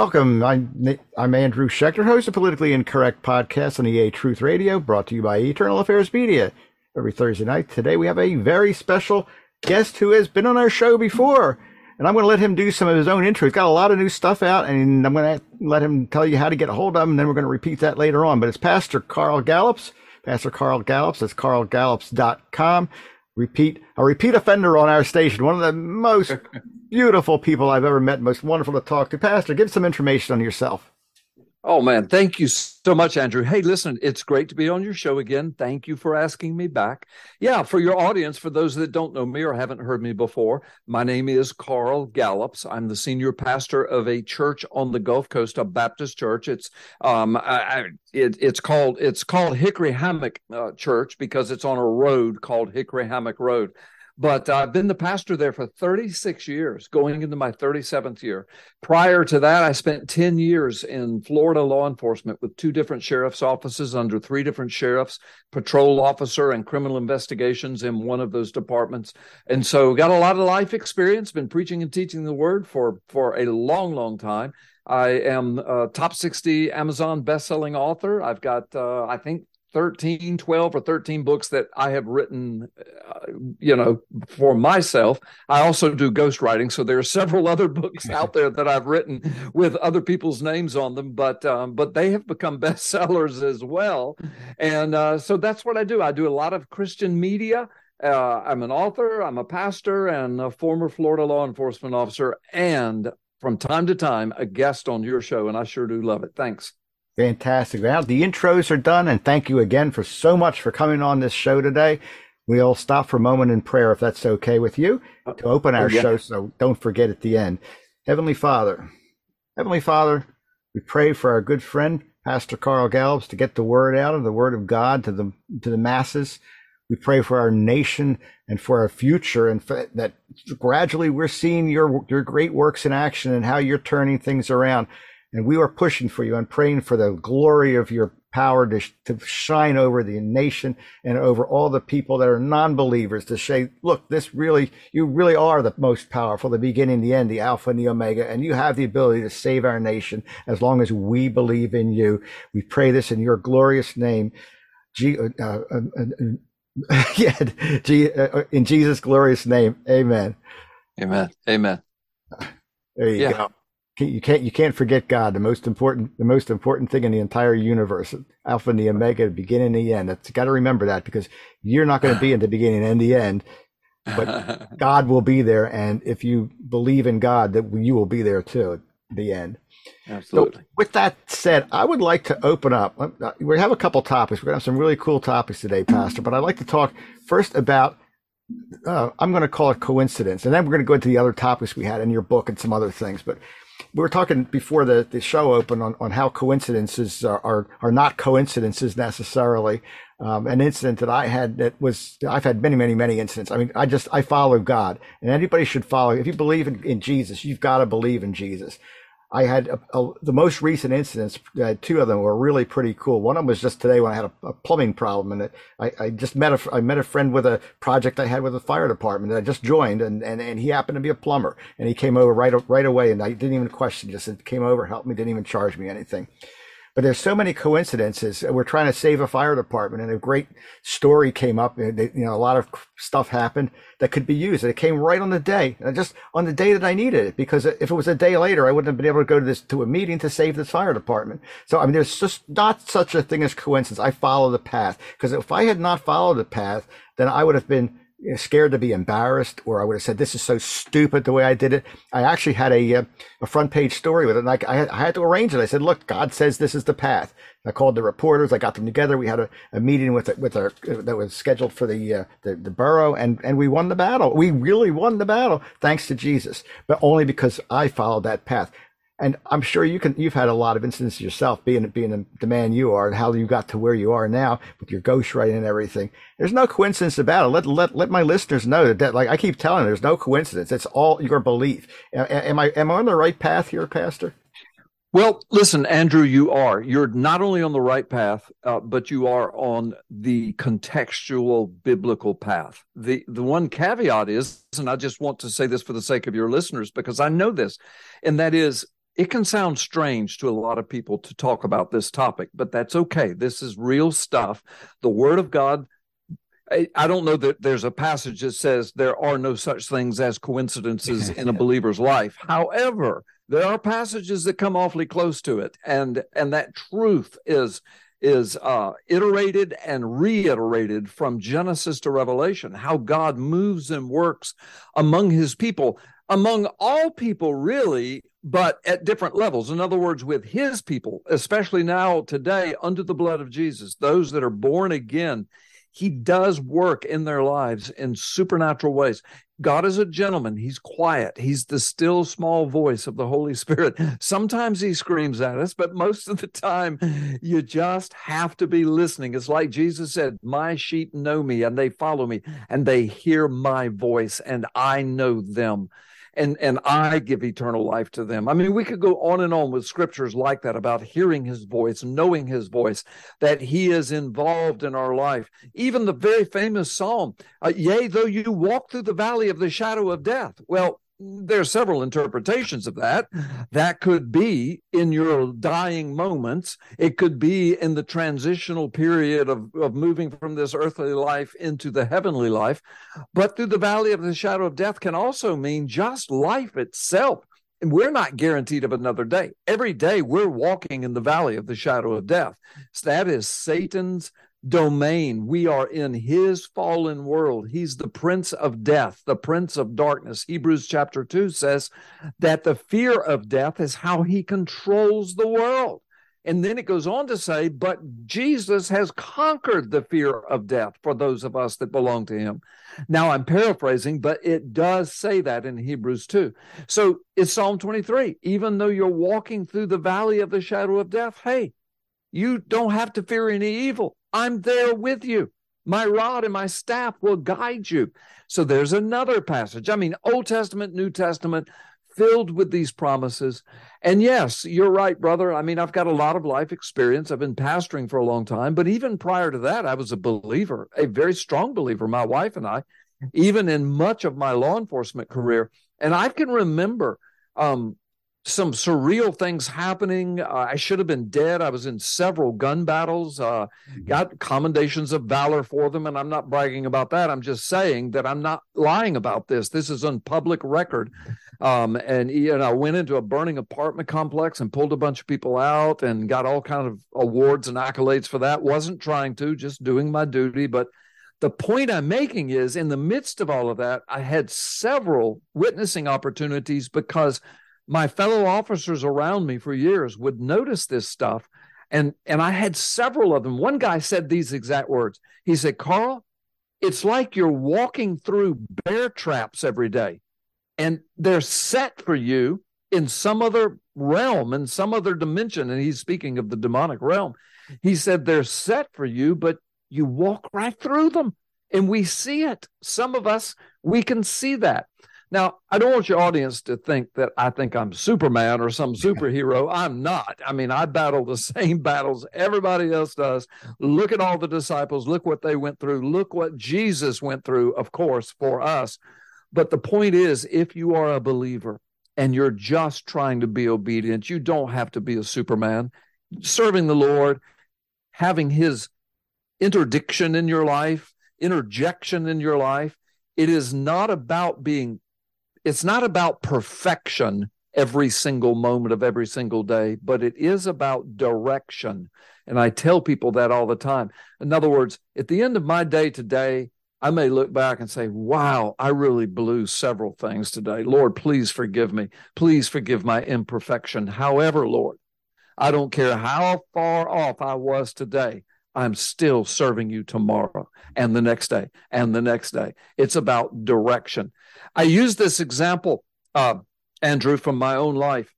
Welcome. I'm, I'm Andrew Shecktor, host of Politically Incorrect podcast on EA Truth Radio, brought to you by Eternal Affairs Media. Every Thursday night. Today we have a very special guest who has been on our show before, and I'm going to let him do some of his own intro. He's got a lot of new stuff out, and I'm going to let him tell you how to get a hold of him, and then we're going to repeat that later on. But it's Pastor Carl Gallups. Pastor Carl Gallups. That's carlgallups.com repeat a repeat offender on our station. One of the most beautiful people I've ever met. Most wonderful to talk to. Pastor, give some information on yourself. Oh man, thank you so much, Andrew. Hey, listen, it's great to be on your show again. Thank you for asking me back. Yeah, for your audience, for those that don't know me or haven't heard me before, my name is Carl Gallups. I'm the senior pastor of a church on the Gulf Coast, a Baptist church. It's um, I, it, it's called it's called Hickory Hammock uh, Church because it's on a road called Hickory Hammock Road. But I've been the pastor there for 36 years, going into my 37th year. Prior to that, I spent 10 years in Florida law enforcement with two different sheriff's offices under three different sheriffs, patrol officer, and criminal investigations in one of those departments. And so got a lot of life experience, been preaching and teaching the word for, for a long, long time. I am a top 60 Amazon best-selling author. I've got, uh, I think, 13 12 or 13 books that i have written uh, you know for myself. I also do ghostwriting so there are several other books out there that i've written with other people's names on them but um, but they have become bestsellers as well. And uh, so that's what i do. I do a lot of christian media. Uh, i'm an author i'm a pastor and a former florida law enforcement officer and from time to time a guest on your show and i sure do love it. Thanks Fantastic. Now the intros are done, and thank you again for so much for coming on this show today. We'll stop for a moment in prayer if that's okay with you oh, to open our oh, show. So don't forget at the end. Heavenly Father, Heavenly Father, we pray for our good friend Pastor Carl Gallups to get the word out of the word of God to the to the masses. We pray for our nation and for our future, and for, that gradually we're seeing your your great works in action and how you're turning things around. And we are pushing for you and praying for the glory of your power to, to shine over the nation and over all the people that are non-believers to say, look, this really, you really are the most powerful, the beginning, the end, the Alpha and the Omega, and you have the ability to save our nation as long as we believe in you. We pray this in your glorious name. G- uh, uh, uh, uh yeah, G- uh, in Jesus' glorious name. Amen. Amen. Amen. There you yeah. go you can't you can't forget God, the most important the most important thing in the entire universe, Alpha and the Omega, the beginning and the end. That's got to remember that because you're not going to be in the beginning and the end, but God will be there, and if you believe in God, that you will be there too at the end. Absolutely. So with that said, I would like to open up. Uh, we have a couple topics. We're going to have some really cool topics today, Pastor. But I'd like to talk first about uh, I'm going to call it coincidence, and then we're going to go into the other topics we had in your book and some other things. But we were talking before the, the show opened on, on how coincidences are, are, are not coincidences necessarily. Um, an incident that I had that was, I've had many, many, many incidents. I mean, I just, I follow God and anybody should follow. If you believe in, in Jesus, you've got to believe in Jesus. I had a, a, the most recent incidents. Uh, two of them were really pretty cool. One of them was just today when I had a, a plumbing problem, and it, I, I, just met a I met a friend with a project I had with the fire department that I just joined, and, and, and he happened to be a plumber, and he came over right right away, and I didn't even question, just came over, helped me, didn't even charge me anything. But there's so many coincidences. We're trying to save a fire department, and a great story came up. And you know, a lot of stuff happened that could be used. And it came right on the day, just on the day that I needed it. Because if it was a day later, I wouldn't have been able to go to this to a meeting to save this fire department. So I mean, there's just not such a thing as coincidence. I follow the path because if I had not followed the path, then I would have been scared to be embarrassed, or I would have said, "This is so stupid the way I did it." I actually had a uh, a front page story with it, and I, I, had, I had to arrange it. I said, "Look, God says this is the path." I called the reporters. I got them together. We had a, a meeting with with our that was scheduled for the, uh, the the borough, and and we won the battle. We really won the battle thanks to Jesus, but only because I followed that path and I'm sure you can. You've had a lot of instances yourself, being being the man you are, and how you got to where you are now with your ghostwriting and everything. There's no coincidence about it. Let let let my listeners know that, that like I keep telling, them, there's no coincidence. It's all your belief. Am I am I on the right path here, Pastor? Well, listen, Andrew, you are. You're not only on the right path, uh, but you are on the contextual biblical path. The the one caveat is, and I just want to say this for the sake of your listeners because I know this, and that is it can sound strange to a lot of people to talk about this topic, but that's okay. This is real stuff. The Word of God. I, I don't know that there's a passage that says there are no such things as coincidences in a believer's life. However, there are passages that come awfully close to it, and and that truth is is uh, iterated and reiterated from Genesis to Revelation, how God moves and works among his people, among all people, really, but at different levels. In other words, with his people, especially now today, under the blood of Jesus, those that are born again, he does work in their lives in supernatural ways. God is a gentleman. He's quiet. He's the still small voice of the Holy Spirit. Sometimes he screams at us, but most of the time you just have to be listening. It's like Jesus said, My sheep know me and they follow me and they hear my voice and I know them and and I give eternal life to them. I mean, we could go on and on with scriptures like that about hearing his voice, knowing his voice, that he is involved in our life. Even the very famous psalm, uh, yea, though you walk through the valley of the shadow of death. Well, there are several interpretations of that. That could be in your dying moments. It could be in the transitional period of, of moving from this earthly life into the heavenly life. But through the valley of the shadow of death can also mean just life itself. And we're not guaranteed of another day. Every day we're walking in the valley of the shadow of death. So that is Satan's domain. We are in his fallen world. He's the prince of death, the prince of darkness. Hebrews chapter 2 says that the fear of death is how he controls the world. And then it goes on to say, but Jesus has conquered the fear of death for those of us that belong to him. Now I'm paraphrasing, but it does say that in Hebrews 2. So it's Psalm 23. Even though you're walking through the valley of the shadow of death, hey, you don't have to fear any evil. I'm there with you. My rod and my staff will guide you. So there's another passage. I mean, Old Testament, New Testament, filled with these promises. And yes, you're right, brother. I mean, I've got a lot of life experience. I've been pastoring for a long time, but even prior to that, I was a believer, a very strong believer, my wife and I, even in much of my law enforcement career. And I can remember um, some surreal things happening. Uh, I should have been dead. I was in several gun battles, uh, mm-hmm. got commendations of valor for them. And I'm not bragging about that. I'm just saying that I'm not lying about this. This is on public record. Um, and know, I went into a burning apartment complex and pulled a bunch of people out and got all kind of awards and accolades for that. Wasn't trying to, just doing my duty. But the point I'm making is in the midst of all of that, I had several witnessing opportunities because my fellow officers around me for years would notice this stuff and and i had several of them. One guy said these exact words. He said carl it's like you're walking through bear traps every day and they're set for you in some other realm in some other dimension and he's speaking of the demonic realm. He said they're set for you but you walk right through them and we see it. Some of us we can see that now, I don't want your audience to think that I think I'm Superman or some superhero. I'm not. I mean, I battle the same battles everybody else does. Look at all the disciples. Look what they went through. Look what Jesus went through, of course, for us. But the point is, if you are a believer and you're just trying to be obedient, you don't have to be a Superman. Serving the Lord, having his interdiction in your life, interjection in your life, it is not about being it's not about perfection every single moment of every single day, but it is about direction. And I tell people that all the time. In other words, at the end of my day today, I may look back and say, wow, I really blew several things today. Lord, please forgive me. Please forgive my imperfection. However, Lord, I don't care how far off I was today. I'm still serving you tomorrow and the next day and the next day. It's about direction. I use this example, uh, Andrew, from my own life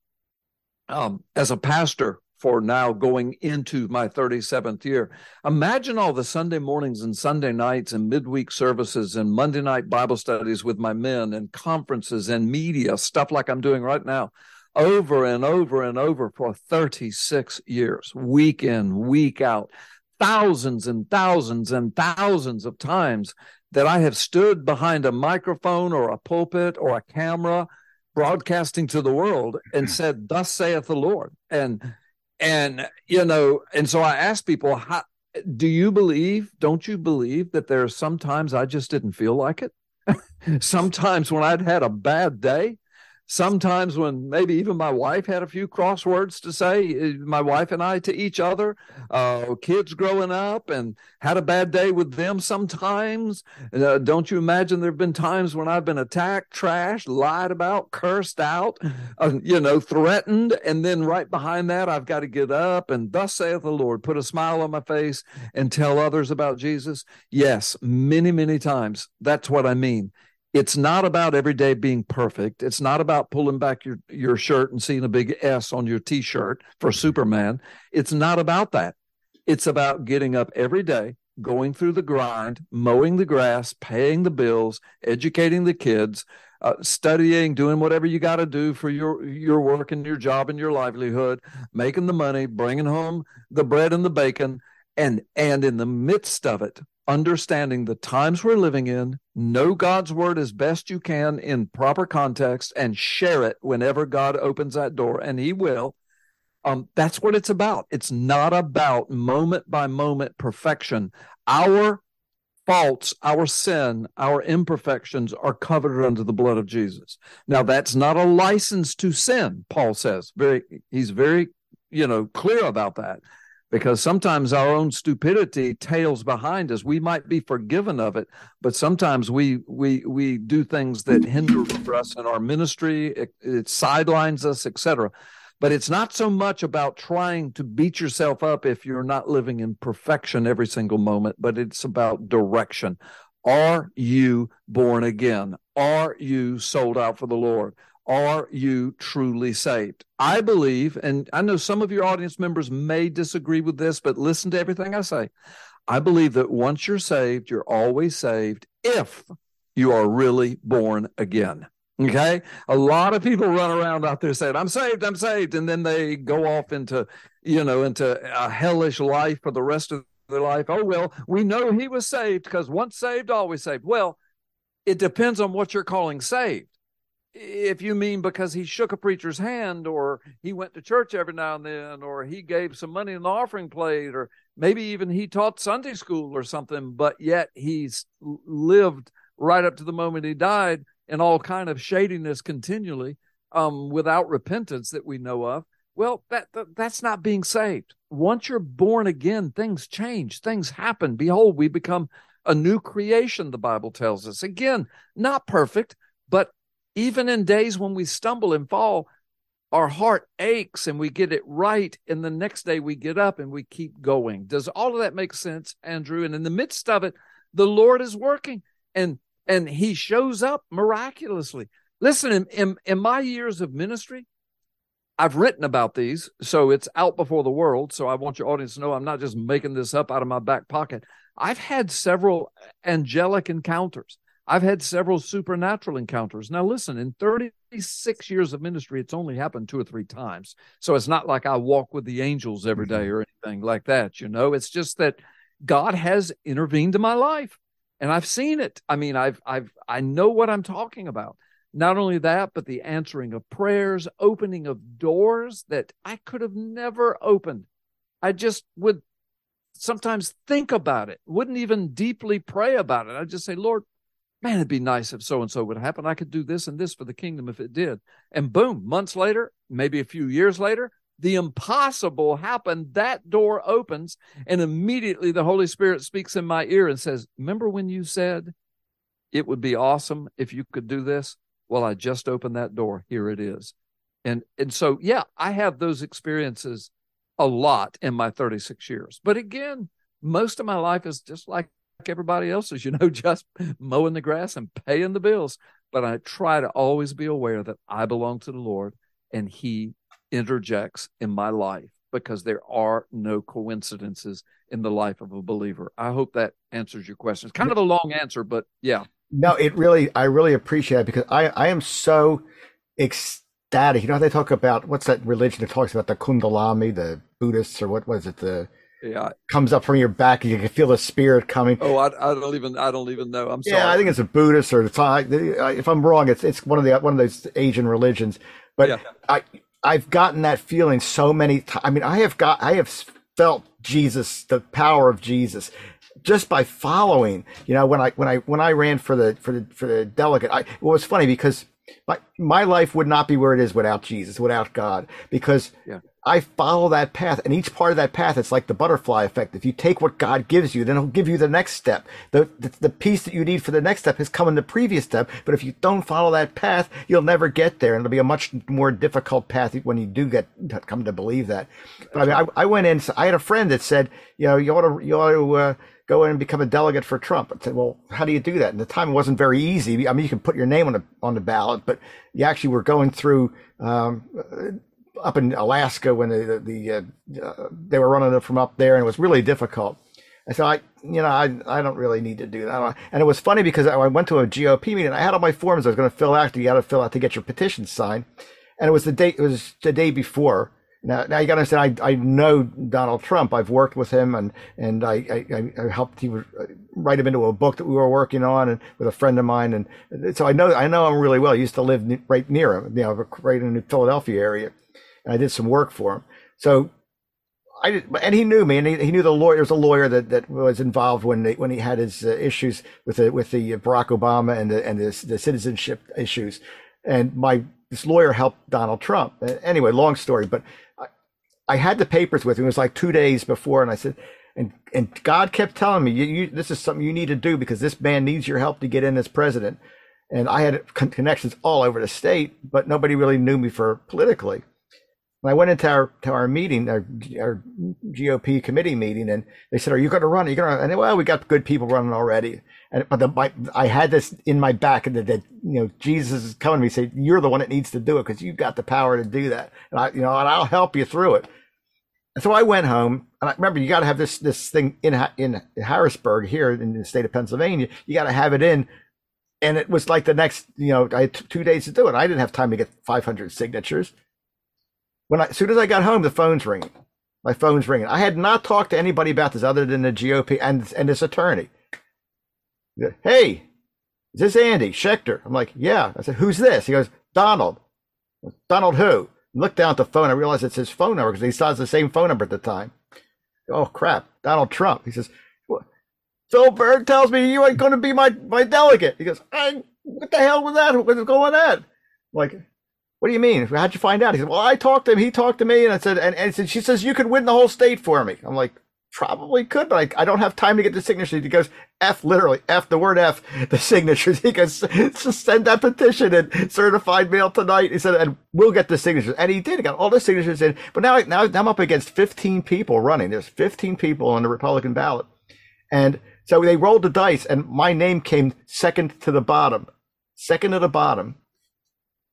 um, as a pastor for now going into my 37th year. Imagine all the Sunday mornings and Sunday nights and midweek services and Monday night Bible studies with my men and conferences and media, stuff like I'm doing right now, over and over and over for 36 years, week in, week out thousands and thousands and thousands of times that I have stood behind a microphone or a pulpit or a camera broadcasting to the world and said, Thus saith the Lord. And and you know, and so I asked people, how do you believe, don't you believe that there are sometimes I just didn't feel like it? sometimes when I'd had a bad day, sometimes when maybe even my wife had a few crosswords to say eh, my wife and i to each other uh, kids growing up and had a bad day with them sometimes. Uh, don't you imagine there have been times when i've been attacked trashed lied about cursed out uh, you know threatened and then right behind that i've got to get up and thus saith the lord put a smile on my face and tell others about jesus. Yes many many times. That's what i mean it's not about every day being perfect. It's not about pulling back your, your shirt and seeing a big S on your t shirt for Superman. It's not about that. It's about getting up every day, going through the grind, mowing the grass, paying the bills, educating the kids, uh, studying, doing whatever you got to do for your your work and your job and your livelihood, making the money, bringing home the bread and the bacon, and and in the midst of it, understanding the times we're living in, know God's word as best you can in proper context, and share it whenever God opens that door, and He will. Um, that's what it's about. It's not about moment by moment perfection. Our faults, our sin, our imperfections are covered under the blood of Jesus. Now, that's not a license to sin, Paul says. Very, he's very, you know, clear about that because sometimes our own stupidity tails behind us. We might be forgiven of it but sometimes we we we do things that hinder us in our ministry it, it sidelines us etc but it's not so much about trying to beat yourself up if you're not living in perfection every single moment but it's about direction. Are you born again? Are you sold out for the lord are you truly saved? I believe, and I know some of your audience members may disagree with this, but listen to everything I say. I believe that once you're saved, you're always saved if you are really born again. Okay. A lot of people run around out there saying, I'm saved, I'm saved. And then they go off into, you know, into a hellish life for the rest of their life. Oh, well, we know he was saved because once saved, always saved. Well, it depends on what you're calling saved if you mean because he shook a preacher's hand or he went to church every now and then or he gave some money in the offering plate or maybe even he taught Sunday school or something but yet he's lived right up to the moment he died in all kind of shadiness continually um, without repentance that we know of. Well that, that that's not being saved. Once you're born again things change things happen. Behold we become a new creation the bible tells us. Again not perfect but even in days when we stumble and fall, our heart aches and we get it right. And the next day we get up and we keep going. Does all of that make sense, Andrew? And in the midst of it, the Lord is working and and he shows up miraculously. Listen, in, in, in my years of ministry, I've written about these, so it's out before the world. So I want your audience to know I'm not just making this up out of my back pocket. I've had several angelic encounters. I've had several supernatural encounters. Now, listen, in 36 years of ministry, it's only happened two or three times. So it's not like I walk with the angels every day mm-hmm. or anything like that. You know, it's just that God has intervened in my life and I've seen it. I mean, I've, I've, I know what I'm talking about. Not only that, but the answering of prayers, opening of doors that I could have never opened. I just would sometimes think about it, wouldn't even deeply pray about it. I'd just say, Lord, man, it'd be nice if so and so would happen. I could do this and this for the kingdom if it did. And boom, months later, maybe a few years later, the impossible happened. That door opens, and immediately the Holy Spirit speaks in my ear and says, Remember when you said it would be awesome if you could do this? Well, I just opened that door. Here it is. And and so yeah, I have those experiences a lot in my 36 years. But again, most of my life is just like everybody else's, you know, just mowing the grass and paying the bills. But I try to always be aware that I belong to the Lord and He interjects in my life because there are no coincidences in the life of a believer. I hope that answers your question. It's kind of a long answer, but yeah. No, it really, I really appreciate it because I, I am so ecstatic. You know, how they talk about what's that religion that talks about the Kundalini, the Buddhists, or what was it, the yeah. comes up from your back, and you can feel the spirit coming. Oh, I, I don't even I don't even know. I'm sorry. Yeah, I think it's a Buddhist or it's, if I'm wrong, it's it's one of the one of those Asian religions. But Yeah. I I've gotten that feeling so many times. I mean, I have got I have felt Jesus, the power of Jesus, just by following. You know, when I when I when I ran for the for the for the delegate, I it was funny because my my life would not be where it is without Jesus, without God, because Yeah. I follow that path, and each part of that path, it's like the butterfly effect. If you take what God gives you, then He'll give you the next step. The, the the piece that you need for the next step has come in the previous step. But if you don't follow that path, you'll never get there, and it'll be a much more difficult path when you do get come to believe that. But I mean, I, I went in. I had a friend that said, you know, you ought to you ought to. Uh, Go in and become a delegate for Trump. I said, well, how do you do that? And the time it wasn't very easy. I mean, you can put your name on the on the ballot, but you actually were going through um, up in Alaska when the, the, uh, uh, they were running it from up there, and it was really difficult. And so I, you know, I, I don't really need to do that. And it was funny because I went to a GOP meeting. I had all my forms I was going to fill out. You got to fill out to get your petition signed, and it was the day. It was the day before. Now, now you got to understand. I, I know Donald Trump. I've worked with him, and and I, I, I helped he write him into a book that we were working on, and with a friend of mine, and so I know I know him really well. I used to live right near him, you know, right in the Philadelphia area I did some work for him. So I did, and he knew me, and he, he knew the lawyer. There was a lawyer that, that was involved when they, when he had his uh, issues with the with the Barack Obama and the and the, the citizenship issues, and my this lawyer helped Donald Trump. Anyway, long story, but I, I had the papers with me. It was like two days before, and I said. And, and God kept telling me, you, you, this is something you need to do because this man needs your help to get in as president. And I had con- connections all over the state, but nobody really knew me for politically. And I went into our to our meeting, our, our GOP committee meeting, and they said, "Are you going to run? Are you going to?" And they, well, we got good people running already. And but the, my, I had this in my back, and that you know Jesus is coming to me, say, "You're the one that needs to do it because you've got the power to do that." And I, you know, and I'll help you through it. And so I went home, and I remember you got to have this this thing in in Harrisburg here in the state of Pennsylvania. You got to have it in and it was like the next, you know, I had two days to do it. I didn't have time to get 500 signatures. When I, as soon as I got home, the phone's ringing. My phone's ringing. I had not talked to anybody about this other than the GOP and and this attorney. Hey, is this Andy Shecktor? I'm like, yeah. I said, who's this? He goes, Donald. Donald who? I looked down at the phone. I realized it's his phone number because he saw the same phone number at the time. Oh crap, Donald Trump. He says, Phil Berg tells me you ain't going to be my, my delegate. He goes, I, what the hell was that? What's going on? I'm like, what do you mean? How'd you find out? He said, well, I talked to him. He talked to me. And I said, and, and said, she says, you could win the whole state for me. I'm like, probably could, but I, I don't have time to get the signatures. He goes, F literally, F the word F, the signatures. He goes, just send that petition and certified mail tonight. He said, and we'll get the signatures. And he did. He got all the signatures in. But now, now, now I'm up against 15 people running. There's 15 people on the Republican ballot. And so they rolled the dice, and my name came second to the bottom, second to the bottom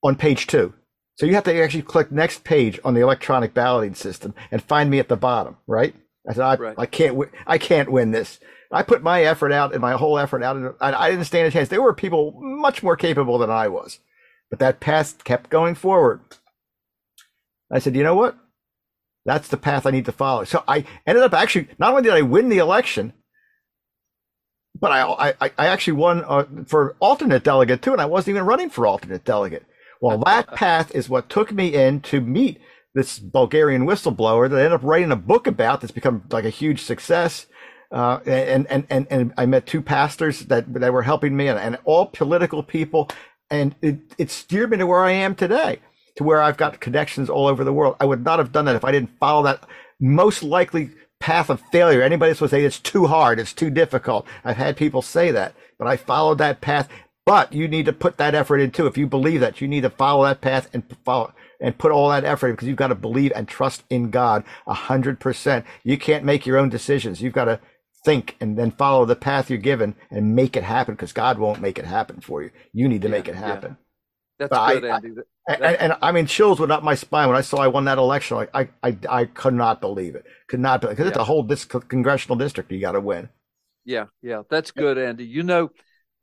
on page two. So you have to actually click next page on the electronic balloting system and find me at the bottom, right? I said, I, Right. I can't, wi- I can't win this. I put my effort out and my whole effort out, and I, I didn't stand a chance. There were people much more capable than I was, but that path kept going forward. I said, you know what? That's the path I need to follow. So I ended up actually, not only did I win the election, but I, I, I actually won uh, for alternate delegate too, and I wasn't even running for alternate delegate. Well, that path is what took me in to meet this Bulgarian whistleblower that I ended up writing a book about that's become like a huge success. Uh, and, and, and, and I met two pastors that, that were helping me and, and all political people. And it, it steered me to where I am today, to where I've got connections all over the world. I would not have done that if I didn't follow that most likely path of failure. Anybody that's would say it's too hard, it's too difficult. I've had people say that, but I followed that path. But you need to put that effort in too. If you believe that, you need to follow that path and follow and put all that effort in because you've got to believe and trust in God a hundred percent. You can't make your own decisions. You've got to think and then follow the path you're given and make it happen because God won't make it happen for you. You need to Yeah, make it yeah. happen. That's But I- good, Andy. That- And, and, and I mean, chills went up my spine when I saw I won that election. Like I, I, I could not believe it. Could not believe because it's a whole dis- congressional district you got to win. Yeah, yeah, that's good, Andy. You know,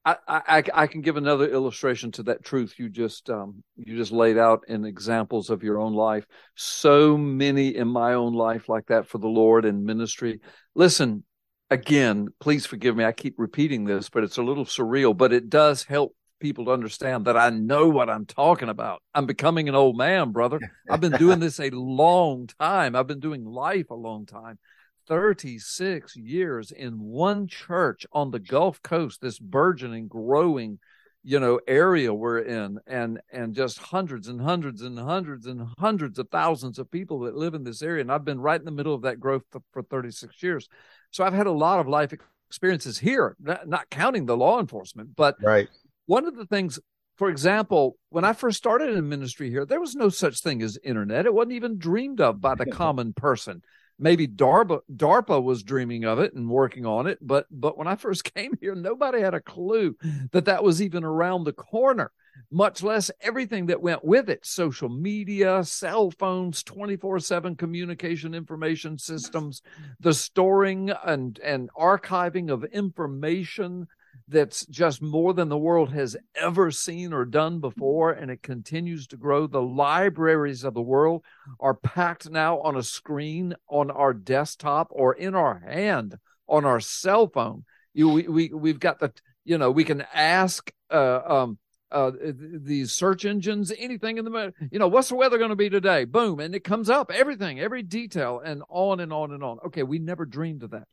I, I, I can give another illustration to that truth you just um, you just laid out in examples of your own life. So many in my own life like that for the Lord and ministry. Listen, again, please forgive me. I keep repeating this, but it's a little surreal, but it does help people to understand that I know what I'm talking about. I'm becoming an old man, brother. I've been doing this a long time. I've been doing life a long time. 36 years in one church on the Gulf Coast, this burgeoning, growing, you know, area we're in, and and just hundreds and hundreds and hundreds and hundreds of thousands of people that live in this area. And I've been right in the middle of that growth for, for 36 years. So I've had a lot of life experiences here, not, not counting the law enforcement, but right. One of the things for example, when I first started in ministry here, there was no such thing as internet. It wasn't even dreamed of by the common person maybe DARPA DARPA was dreaming of it and working on it, but but when I first came here, nobody had a clue that that was even around the corner. Much less everything that went with it social media, cell phones, 24 7 communication information systems, the storing and, and archiving of information that's just more than the world has ever seen or done before, and it continues to grow. The libraries of the world are packed now on a screen on our desktop or in our hand on our cell phone. You, we, we, we've got the, you know, we can ask, uh, um, uh, these search engines, anything in the, you know, what's the weather going to be today? Boom. And it comes up, everything, every detail, and on and on and on. Okay. We never dreamed of that.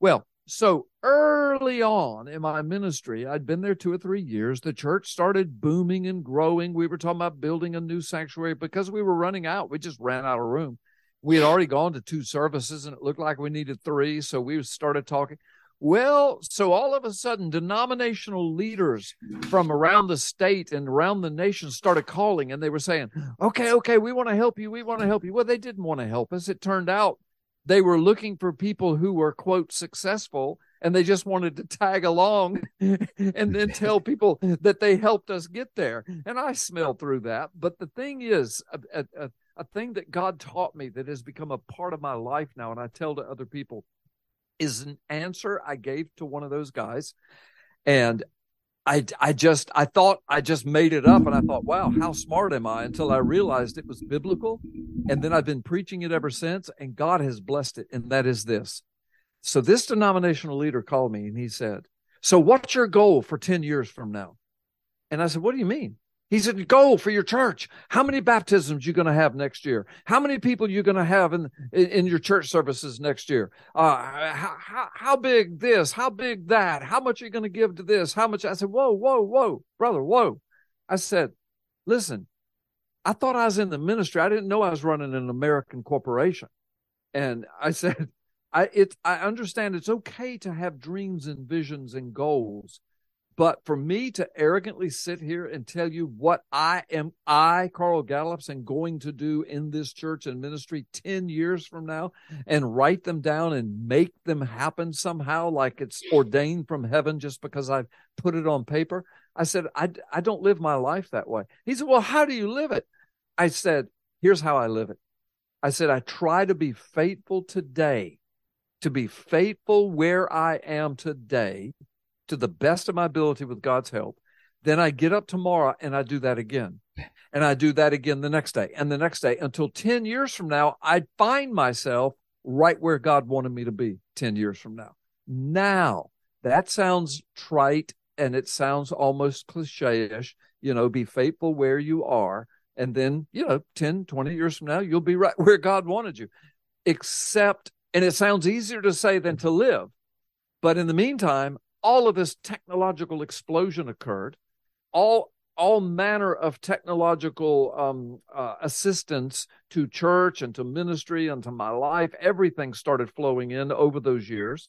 Well, so early on in my ministry, I'd been there two or three years. The church started booming and growing. We were talking about building a new sanctuary because we were running out. We just ran out of room. We had already gone to two services and it looked like we needed three. So we started talking. Well, so all of a sudden, denominational leaders from around the state and around the nation started calling and they were saying, okay, okay, we want to help you. We want to help you. Well, they didn't want to help us. It turned out they were looking for people who were quote successful and they just wanted to tag along and then tell people that they helped us get there. And i smelled through that. But the thing is a, a, a thing that god taught me that has become a part of my life now and i tell to other people is an answer i gave to one of those guys. And I, I just I thought I just made it up and I thought, wow, how smart am I? Until I realized it was biblical. And then I've been preaching it ever since, and God has blessed it. And that is this. So this denominational leader called me and he said, So what's your goal for 10 years from now? And I said, What do you mean? He said, goal for your church. How many baptisms you going to have next year? How many people you going to have in, in, in, your church services next year? Uh, how, how, how big this? How big that? How much are you going to give to this? How much? I said, whoa, whoa, whoa, brother, whoa. I said, listen, I thought I was in the ministry. I didn't know I was running an American corporation. And I said, I, it, I understand it's okay to have dreams and visions and goals but for me to arrogantly sit here and tell you what I am, I, Carl Gallups, am going to do in this church and ministry 10 years from now and write them down and make them happen somehow like it's ordained from heaven just because I've put it on paper. I said, I, I don't live my life that way. He said, Well, how do you live it? I said, Here's how I live it. I said, I try to be faithful today, to be faithful where I am today to the best of my ability with God's help. Then I get up tomorrow and I do that again. And I do that again the next day and the next day until 10 years from now, I find myself right where God wanted me to be 10 years from now. Now, that sounds trite and it sounds almost cliche ish, you know, be faithful where you are. And then, you know, 10, 20 years from now, you'll be right where God wanted you. Except, and it sounds easier to say than to live. But in the meantime, all of this technological explosion occurred. All all manner of technological um, uh, assistance to church and to ministry and to my life. Everything started flowing in over those years,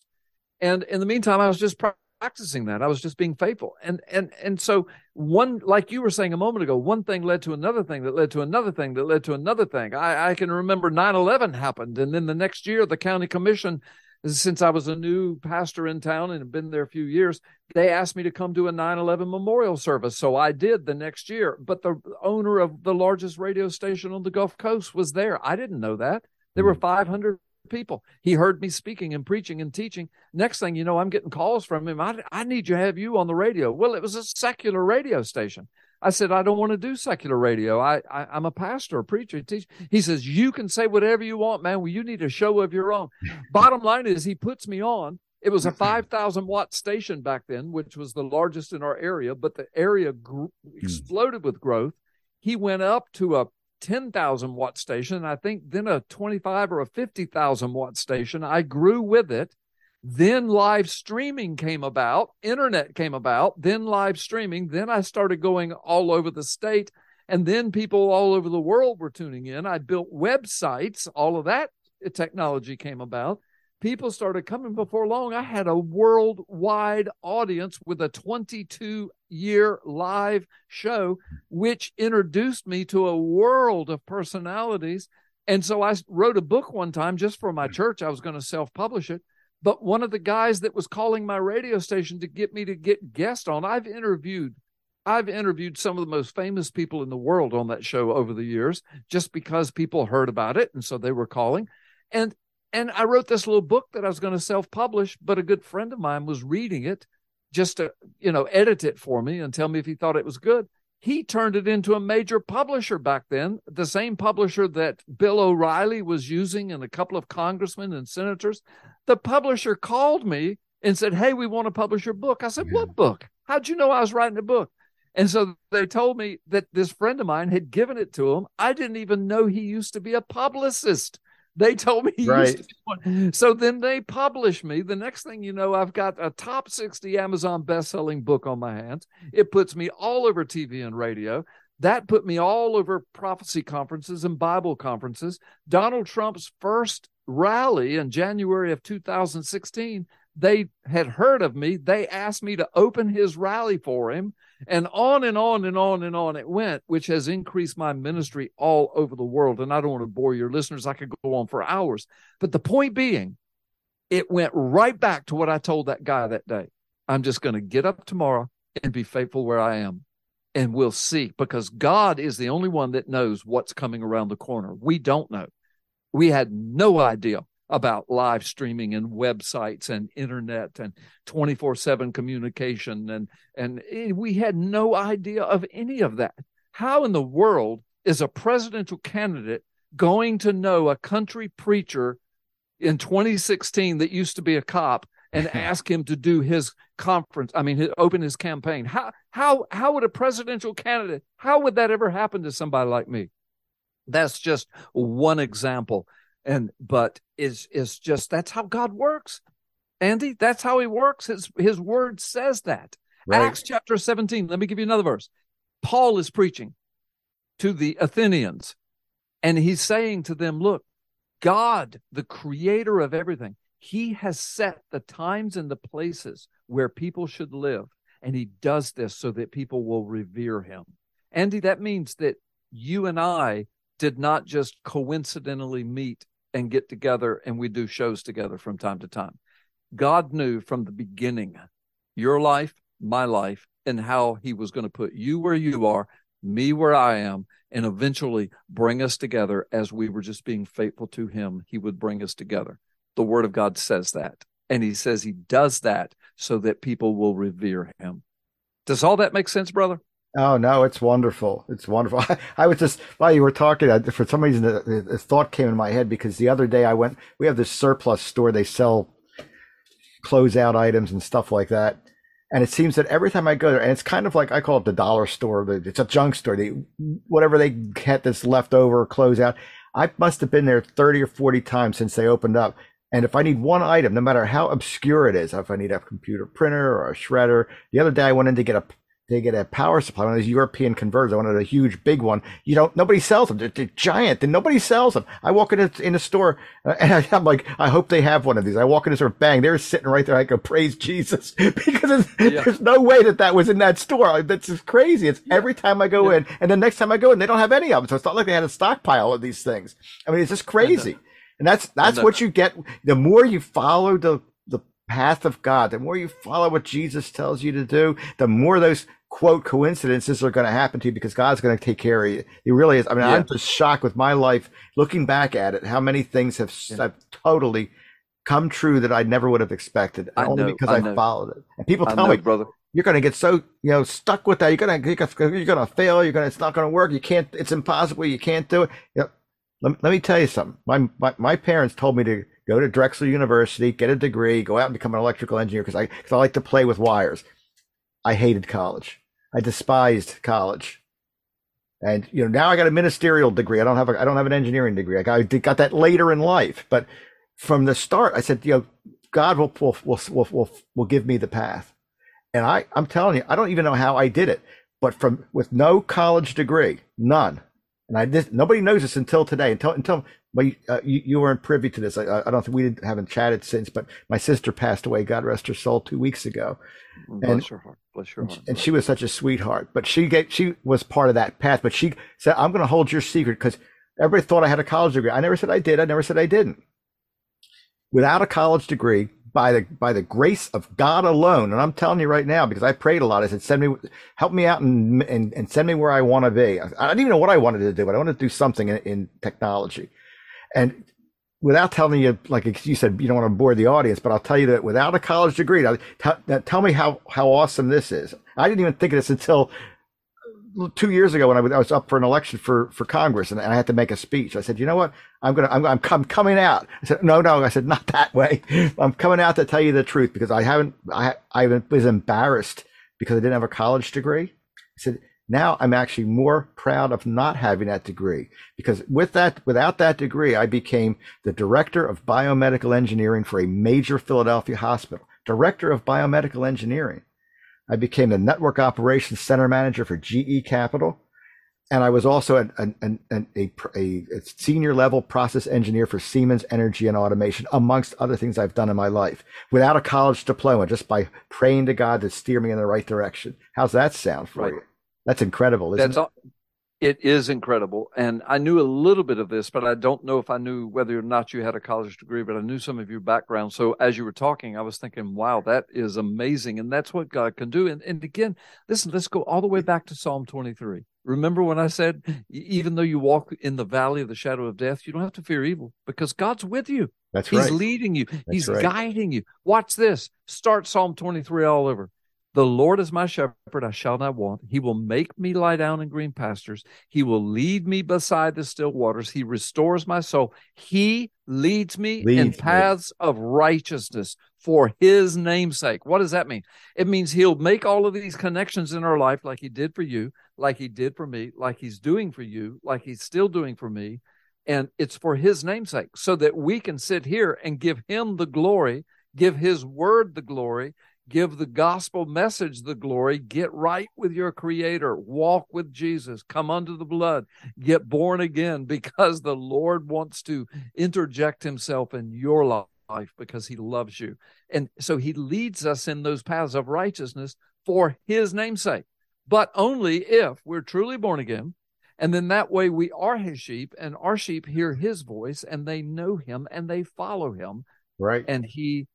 and in the meantime, I was just practicing that. I was just being faithful, and and and so one, like you were saying a moment ago, one thing led to another thing that led to another thing that led to another thing. I, I can remember 9-11 happened, and then the next year, the county commission since I was a new pastor in town and had been there a few years, they asked me to come to a 9 11 memorial service. So I did the next year. But the owner of the largest radio station on the Gulf Coast was there. I didn't know that. There were hmm. 500 people. He heard me speaking and preaching and teaching. Next thing you know, I'm getting calls from him. I, I need to have you on the radio. Well, it was a secular radio station. I said, I don't want to do secular radio. I, I am a pastor, a preacher, teacher. He says, you can say whatever you want, man. Well, you need a show of your own. Bottom line is he puts me on. It was a 5,000 watt station back then, which was the largest in our area, but the area grew, hmm. exploded with growth. He went up to a 10,000 watt station. And I think then a 25 or a 50,000 watt station. I grew with it. Then live streaming came about, internet came about, then live streaming. Then I started going all over the state. And then people all over the world were tuning in. I built websites, all of that technology came about. People started coming before long. I had a worldwide audience with a 22 year live show, which introduced me to a world of personalities. And so I wrote a book one time just for my hmm. church. I was going to self publish it. But one of the guys that was calling my radio station to get me to get guest on, I've interviewed I've interviewed some of the most famous people in the world on that show over the years just because people heard about it and so they were calling. And and I wrote this little book that I was going to self-publish, but a good friend of mine was reading it just to, you know, edit it for me and tell me if he thought it was good. He turned it into a major publisher back then, the same publisher that Bill O'Reilly was using and a couple of congressmen and senators. The publisher called me and said, Hey, we want to publish your book. I said, yeah. What book? How'd you know I was writing a book? And so they told me that this friend of mine had given it to him. I didn't even know he used to be a publicist. They told me right. So then they published me. The next thing you know, I've got a top 60 Amazon best-selling book on my hands. It puts me all over TV and radio. That put me all over prophecy conferences and Bible conferences. Donald Trump's first rally in January of 2016 they had heard of me. They asked me to open his rally for him. And on and on and on and on it went, which has increased my ministry all over the world. And I don't want to bore your listeners. I could go on for hours. But the point being, it went right back to what I told that guy that day. I'm just going to get up tomorrow and be faithful where I am. And we'll see because God is the only one that knows what's coming around the corner. We don't know. We had no idea about live streaming and websites and internet and 24/7 communication and and eh, we had no idea of any of that. How in the world is a presidential candidate going to know a country preacher in 2016 that used to be a cop and ask him to do his conference i mean open his campaign? How how how would a presidential candidate how would that ever happen to somebody like me? That's just one example and but is is just that's how god works. Andy that's how he works. His his word says that. Right. acts chapter 17 let me give you another verse. Paul is preaching to the athenians and he's saying to them look god the creator of everything he has set the times and the places where people should live and he does this so that people will revere him. Andy that means that you and i did not just coincidentally meet and get together and we do shows together from time to time. God knew from the beginning your life, my life, and how he was going to put you where you are, me where I am, and eventually bring us together as we were just being faithful to him. He would bring us together. The word of God says that. And he says he does that so that people will revere him. Does all that make sense, brother? Oh no, it's wonderful. It's wonderful. I, I was just while you were talking, I, for some reason, a, a, thought came in my head because the other day I went. We have this surplus store. They sell closeout items and stuff like that. And it seems that every time I go there, and it's kind of like I call it the dollar store. It's a junk store. They whatever they get that's left over, closeout. I must have been there thirty or forty times since they opened up. And if I need one item, no matter how obscure it is, if I need a computer printer or a shredder, the other day I went in to get a they get a power supply, one of those European converters. I wanted a huge, big one. You know, nobody sells them. They're, they're giant, and nobody sells them. I walk in a, in a store, uh, and I, am like, I hope they have one of these. I walk in a store, bang, they're sitting right there. I go, praise Jesus, because yeah. there's no way that that was in that store. That's just crazy. It's yeah. every time I go yeah. in, and the next time I go in, they don't have any of them. So it's not like they had a stockpile of these things. I mean, it's just crazy. And that's that's what you get. The more you follow the the path of God, the more you follow what Jesus tells you to do, the more those quote coincidences are going to happen to you because God's going to take care of you. He really is. I mean, Yeah. I'm just shocked with my life looking back at it, how many things have, Yeah. have totally come true that I never would have expected, I only know, because I I, followed it. And people I tell know, me brother. you're going to get so you know stuck with that. You're going to you're going to fail. You're going to it's not going to work. You can't. It's impossible. You can't do it. You know, let, let me tell you something. My, my my parents told me to go to Drexel University, get a degree, go out and become an electrical engineer because I because I like to play with wires. I hated college. I despised college. And you know now I got a ministerial degree. I don't have a I don't have an engineering degree. I got, I got that later in life. But from the start, I said, you know, God will will will will, will, give me the path. And I I'm telling you, I don't even know how I did it. But from with no college degree, none. And I nobody knows this until today. Until until well, you, uh, you, you weren't privy to this. I, I don't think we didn't, haven't chatted since. But my sister passed away. God rest her soul. Two weeks ago. Bless your heart. Bless your And, heart. and she was such a sweetheart. But she she was part of that path. But she said, "I'm going to hold your secret because everybody thought I had a college degree. I never said I did. I never said I didn't. Without a college degree, by the by the grace of God alone, and I'm telling you right now because I prayed a lot. I said, "Send me, help me out, and and, and send me where I want to be." I, I didn't even know what I wanted to do, but I wanted to do something in, in technology. And without telling you, like you said, you don't want to bore the audience, but I'll tell you that without a college degree, t- tell me how, how awesome this is. I didn't even think of this until two years ago when I was, I was up for an election for, for Congress and, and I had to make a speech. I said, you know what? I'm going to, I'm, I'm, coming out. I said, no, no. I said, not that way. I'm coming out to tell you the truth because I haven't, I, I was embarrassed because I didn't have a college degree. I said, now I'm actually more proud of not having that degree because with that, without that degree, I became the director of biomedical engineering for a major Philadelphia hospital, director of biomedical engineering. I became the network operations center manager for GE Capital. And I was also an, an, an, a, a, a senior level process engineer for Siemens Energy and Automation, amongst other things I've done in my life without a college diploma, just by praying to God to steer me in the right direction. How's that sound for Right. you? That's incredible, isn't That's it? all. It is incredible. And I knew a little bit of this, but I don't know if I knew whether or not you had a college degree, but I knew some of your background. So as you were talking, I was thinking, wow, that is amazing. And that's what God can do. And, and again, listen, let's go all the way back to Psalm 23. Remember when I said, even though you walk in the valley of the shadow of death, you don't have to fear evil because God's with you. That's He's right. leading you. He's right. guiding you. Watch this. Start Psalm 23 all over. The Lord is my shepherd, I shall not want. He will make me lie down in green pastures. He will lead me beside the still waters. He restores my soul. He leads me in Leads me. paths of righteousness for his namesake. What does that mean? It means he'll make all of these connections in our life like he did for you, like he did for me, like he's doing for you, like he's still doing for me. And it's for his namesake so that we can sit here and give him the glory, give his word the glory, give the gospel message the glory, get right with your creator, walk with Jesus, come under the blood, get born again because the Lord wants to interject himself in your life because he loves you. And so he leads us in those paths of righteousness for his namesake, but only if we're truly born again. And then that way we are his sheep, and our sheep hear his voice and they know him and they follow him right. and he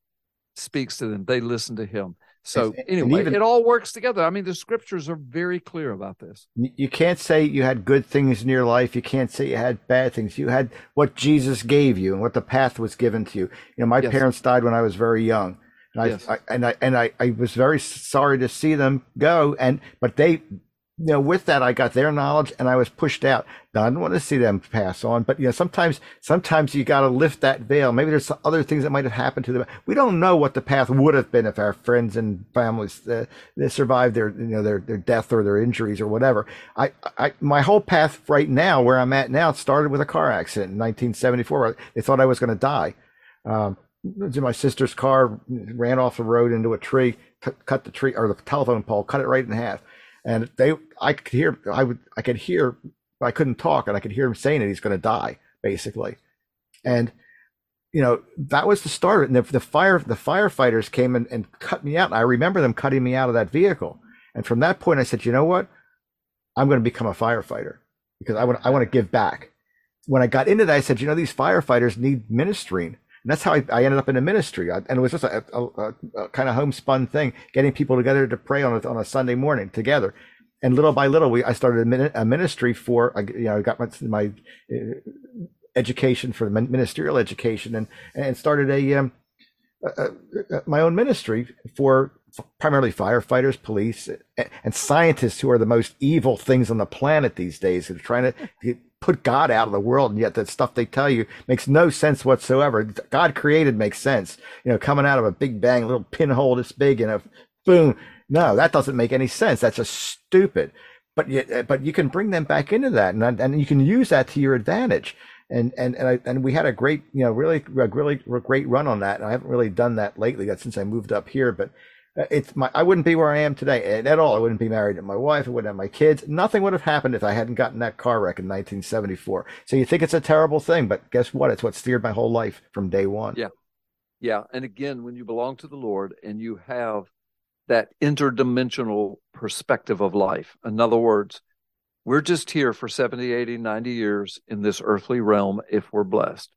speaks to them. They listen to him. So anyway, even- it all works together. I mean, the scriptures are very clear about this. You you can't say you had good things in your life. You can't say you had bad things. You had what Jesus gave you and what the path was given to you. You know, my Yes. parents died when I was very young, and I, Yes. I and I and I, I was very sorry to see them go. And but they, you know, with that I got their knowledge, and I was pushed out. Now, I didn't want to see them pass on, but you know, sometimes sometimes you got to lift that veil. Maybe there's other things that might have happened to them. We don't know what the path would have been if our friends and families uh, survived their you know their their death or their injuries or whatever. I, I my whole path right now, where I'm at now, started with a car accident in 1974. They thought I was going to die. Um, my sister's car ran off the road into a tree, t- cut the tree or the telephone pole, cut it right in half. And they, I could hear, I would, I could hear, I couldn't talk, and I could hear him saying that he's going to die, basically. And you know that was the start. And the, the fire, the firefighters came and, and cut me out. And I remember them cutting me out of that vehicle. And from that point, I said, you know what? I'm going to become a firefighter because I want, I want to give back. When I got into that, I said, you know, these firefighters need ministering And that's how I, I ended up in a ministry. I, and it was just a, a, a, kind of homespun thing, getting people together to pray on a, on a Sunday morning together. And little by little, we I started a, ministry for you know I got my, my uh, education for ministerial education and and started a, um, a my own ministry for primarily firefighters, police, and scientists who are the most evil things on the planet these days. They're trying to put God out of the world, and yet that stuff they tell you makes no sense whatsoever. God created makes sense. You know, coming out of a big bang, a little pinhole this big, and a boom. No, that doesn't make any sense. That's just stupid. But you, eh, but you can bring them back into that, and and you can use that to your advantage. And and and, I, and we had a great, you know, really really great run on that. And I haven't really done that lately, uh, since I moved up here, but it's my I wouldn't be where I am today eh, at all. I wouldn't be married to my wife. I wouldn't have my kids. Nothing would have happened if I hadn't gotten that car wreck in 1974. So you think it's a terrible thing, but guess what? It's what steered my whole life from day one. Yeah, yeah. And again, when you belong to the Lord and you have that interdimensional perspective of life, in other words, we're just here for 70, 80, 90 years in this earthly realm if we're blessed.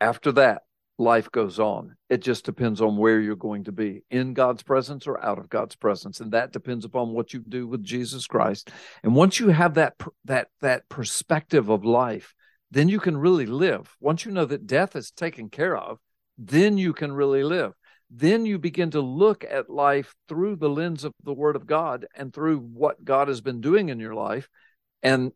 After that, life goes on. It just depends on where you're going to be in God's presence or out of God's presence, and that depends upon what you do with Jesus Christ. And once you have that that that perspective of life, then you can really live. Once you know that death is taken care of, then you can really live. Then you begin to look at life through the lens of the Word of God and through what God has been doing in your life, and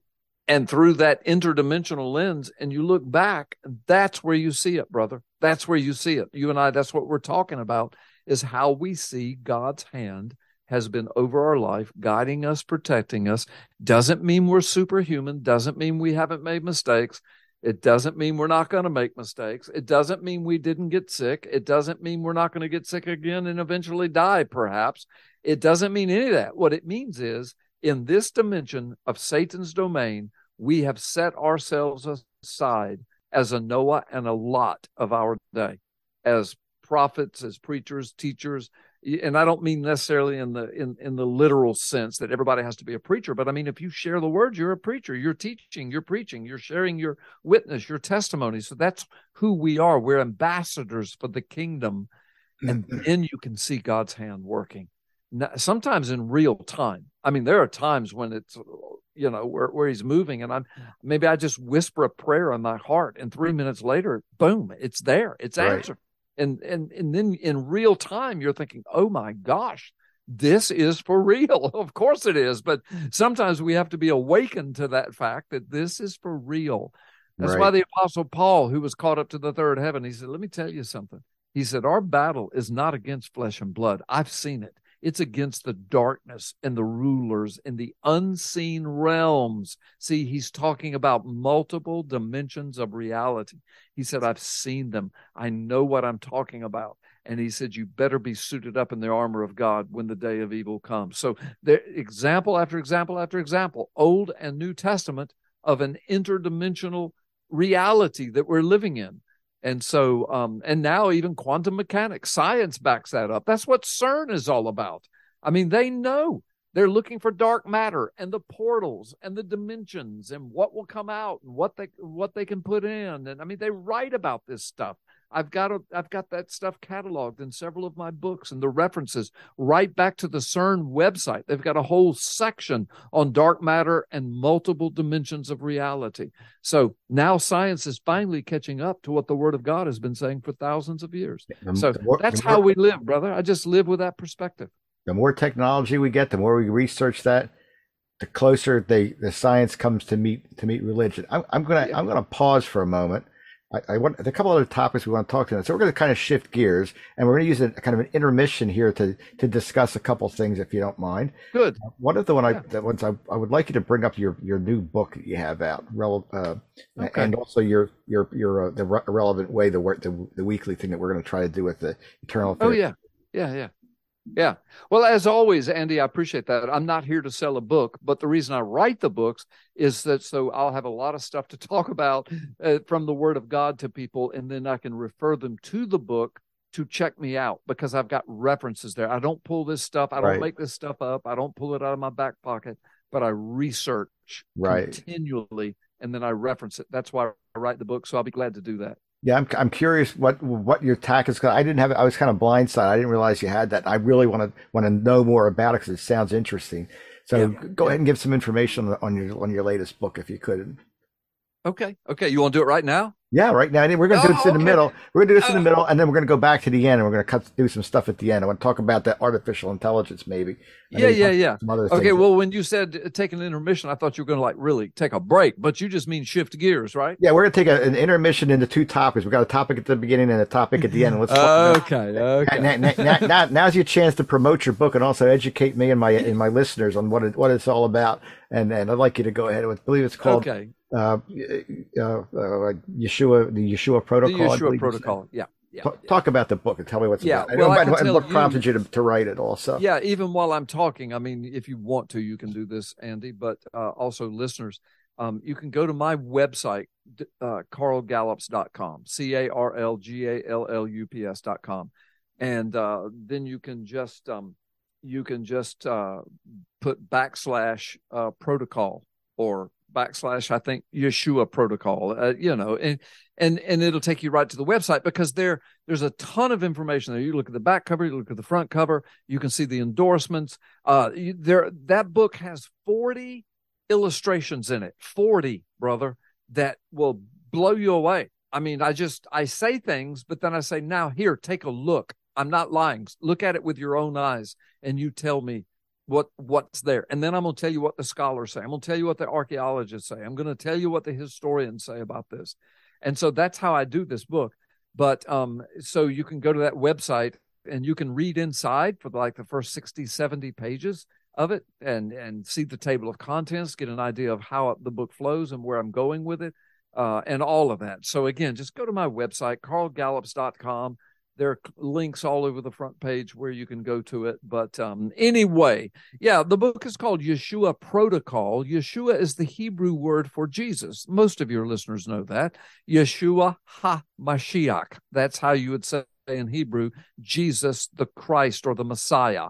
and through that interdimensional lens and you look back that's where you see it brother. That's where you see it. You and i that's what we're talking about is how we see god's hand has been over our life guiding us protecting us. Doesn't mean we're superhuman. Doesn't mean we haven't made mistakes. It doesn't mean we're not going to make mistakes. It doesn't mean we didn't get sick. It doesn't mean we're not going to get sick again and eventually die perhaps. It doesn't mean any of that. What it means is in this dimension of Satan's domain, we have set ourselves aside as a Noah and a Lot of our day, as prophets, as preachers, teachers. And I don't mean necessarily in the in, in the literal sense that everybody has to be a preacher, but I mean if you share the word, you're a preacher. You're teaching, you're preaching, you're sharing your witness, your testimony. So that's who we are. We're ambassadors for the kingdom. And mm-hmm. then you can see God's hand working sometimes in real time. I mean, there are times when it's you know where, where he's moving and i'm mm. maybe i just whisper a prayer in my heart and three minutes later boom it's there it's right. answered. And and and then in real time you're thinking oh my gosh this is for real. Of course it is but sometimes we have to be awakened to that fact that this is for real. That's right. why the apostle paul who was caught up to the third heaven he said let me tell you something. He said our battle is not against flesh and blood. I've seen it it's against the darkness and the rulers in the unseen realms. See, he's talking about multiple dimensions of reality. He said, I've seen them. I know what I'm talking about. And he said, You better be suited up in the armor of God when the day of evil comes. So, there, example after example after example, Old and New Testament of an interdimensional reality that we're living in. And so, um, and now even quantum mechanics, science backs that up. That's what CERN is all about. I mean, they know they're looking for dark matter and the portals and the dimensions and what will come out and what they what they can put in. And I mean, they write about this stuff. I've got a, I've got that stuff cataloged in several of my books and the references right back to the CERN website. They've got a whole section on dark matter and multiple dimensions of reality. So now science is finally catching up to what the Word of God has been saying for thousands of years. So that's how we live, brother. I just live with that perspective. The more technology we get, the more we research that, the closer the the science comes to meet to meet religion. I'm, I'm gonna yeah. I'm gonna pause for a moment I, I want a couple other topics we want to talk to. So we're going to kind of shift gears, and we're going to use a kind of an intermission here to to discuss a couple things, if you don't mind. Good. Uh, one of the one yeah. I the ones I, I would like you to bring up your your new book that you have out, uh, okay. and also your your your uh, the re- relevant way the work the, the weekly thing that we're going to try to do with the eternal. Oh yeah, yeah, yeah. Yeah. Well, as always, Andy, I appreciate that. I'm not here to sell a book, but the reason I write the books is that so I'll have a lot of stuff to talk about uh, from the Word of God to people, and then I can refer them to the book to check me out because I've got references there. I don't pull this stuff, I don't right. make this stuff up, I don't pull it out of my back pocket, but I research right. continually and then I reference it. That's why I write the book. So I'll be glad to do that. Yeah, I'm I'm curious what what your tack is. I didn't have I was kind of blindsided. I didn't realize you had that. I really want to want to know more about it because it sounds interesting. So Yeah. go ahead and give some information on, on your on your latest book if you could. Okay. Okay. You want to do it right now? Yeah, right now we're going to do Oh, this in the middle. We're going to do this in the Uh, middle, and then we're going to go back to the end, and we're going to cut do some stuff at the end. I want to talk about that artificial intelligence, maybe. Yeah, yeah, yeah. Okay. Well, when you said uh, take an intermission, I thought you were going to like really take a break, but you just mean shift gears, right? yeah, we're going to take a, an intermission into two topics. We've got a topic at the beginning and a topic at the end. Let's talk. Okay. Okay. now, now, now, now, now's your chance to promote your book and also educate me and my and my listeners on what it, what it's all about. And and I'd like you to go ahead. I believe it's called Okay. Uh, uh, uh, Yeshua, the Yeshua Protocol. I Yeshua protocol. Yeah. Yeah. Talk, talk about the book and tell me what's Yeah, about. well, I and tell what prompted you to, to write it also. Yeah, even while I'm talking, I mean, if you want to, you can do this, Andy, but uh, also listeners, um, you can go to my website, uh, carlgallups.com, C A R L G A L L U P S.com. And uh, then you can just, um, you can just uh, put backslash uh, protocol or backslash, I think, Yeshua protocol, uh, you know, and, and, and it'll take you right to the website because there, there's a ton of information there. You look at the back cover, you look at the front cover, you can see the endorsements. Uh, you, there, that book has 40 illustrations in it, 40, brother, that will blow you away. I mean, I just, I say things, but then I say, now here, take a look. I'm not lying. Look at it with your own eyes and you tell me what what's there. And then I'm going to tell you what the scholars say. I'm going to tell you what the archaeologists say. I'm going to tell you what the historians say about this. And so that's how I do this book. But um, so you can go to that website and you can read inside for like the first 60, 70 pages of it and and see the table of contents, get an idea of how the book flows and where I'm going with it, uh, and all of that. So again, just go to my website, carlgallups.com. There are links all over the front page where you can go to it. But um, anyway, yeah, the book is called Yeshua Protocol. Yeshua is the Hebrew word for Jesus. Most of your listeners know that. Yeshua Ha Mashiach. That's how you would say in Hebrew, Jesus the Christ or the Messiah.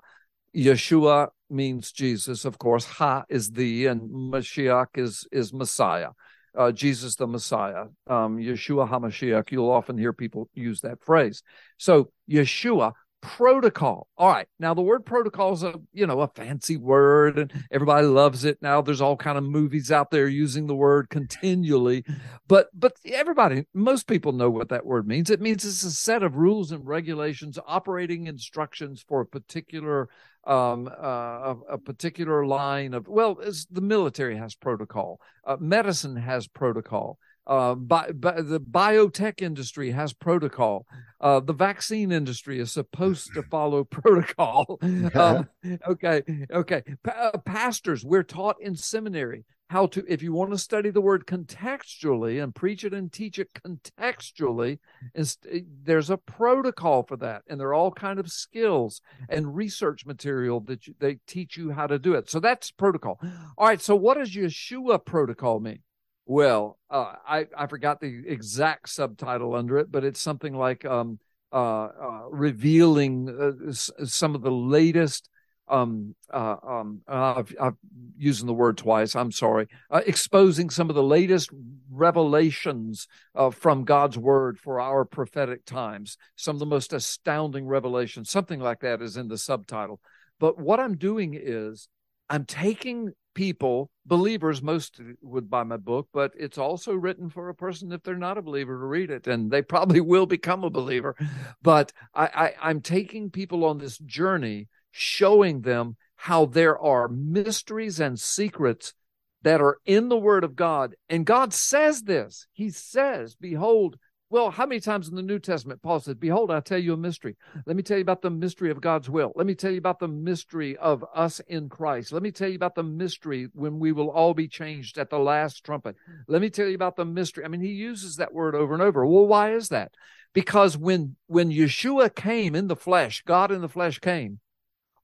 Yeshua means Jesus, of course. Ha is the, and Mashiach is is Messiah. Uh, Jesus the Messiah, um, Yeshua HaMashiach. You'll often hear people use that phrase. So Yeshua protocol. All right. Now the word protocol is a you know a fancy word, and everybody loves it. Now there's all kind of movies out there using the word continually, but but everybody, most people know what that word means. It means it's a set of rules and regulations, operating instructions for a particular um, uh, a, a particular line of well, it's, the military has protocol, uh, medicine has protocol, uh, bi- bi- the biotech industry has protocol, uh, the vaccine industry is supposed to follow protocol. Um, okay, okay. Pa- uh, pastors, we're taught in seminary how to, if you want to study the word contextually and preach it and teach it contextually, is there's a protocol for that, and there are all kind of skills and research material that you, they teach you how to do it. So that's protocol. All right. So what does Yeshua protocol mean? Well, uh, I I forgot the exact subtitle under it, but it's something like um, uh, uh, revealing uh, some of the latest. Um, uh, um, I've, I've using the word twice. I'm sorry. Uh, exposing some of the latest revelations uh, from God's word for our prophetic times. Some of the most astounding revelations. Something like that is in the subtitle. But what I'm doing is I'm taking people, believers, most would buy my book, but it's also written for a person if they're not a believer to read it, and they probably will become a believer. But I, I, I'm taking people on this journey, showing them how there are mysteries and secrets that are in the Word of God. And God says this. He says, Behold, well, how many times in the New Testament Paul says, Behold, I tell you a mystery. Let me tell you about the mystery of God's will. Let me tell you about the mystery of us in Christ. Let me tell you about the mystery when we will all be changed at the last trumpet. Let me tell you about the mystery. I mean, he uses that word over and over. Well, why is that? Because when when Yeshua came in the flesh, God in the flesh came,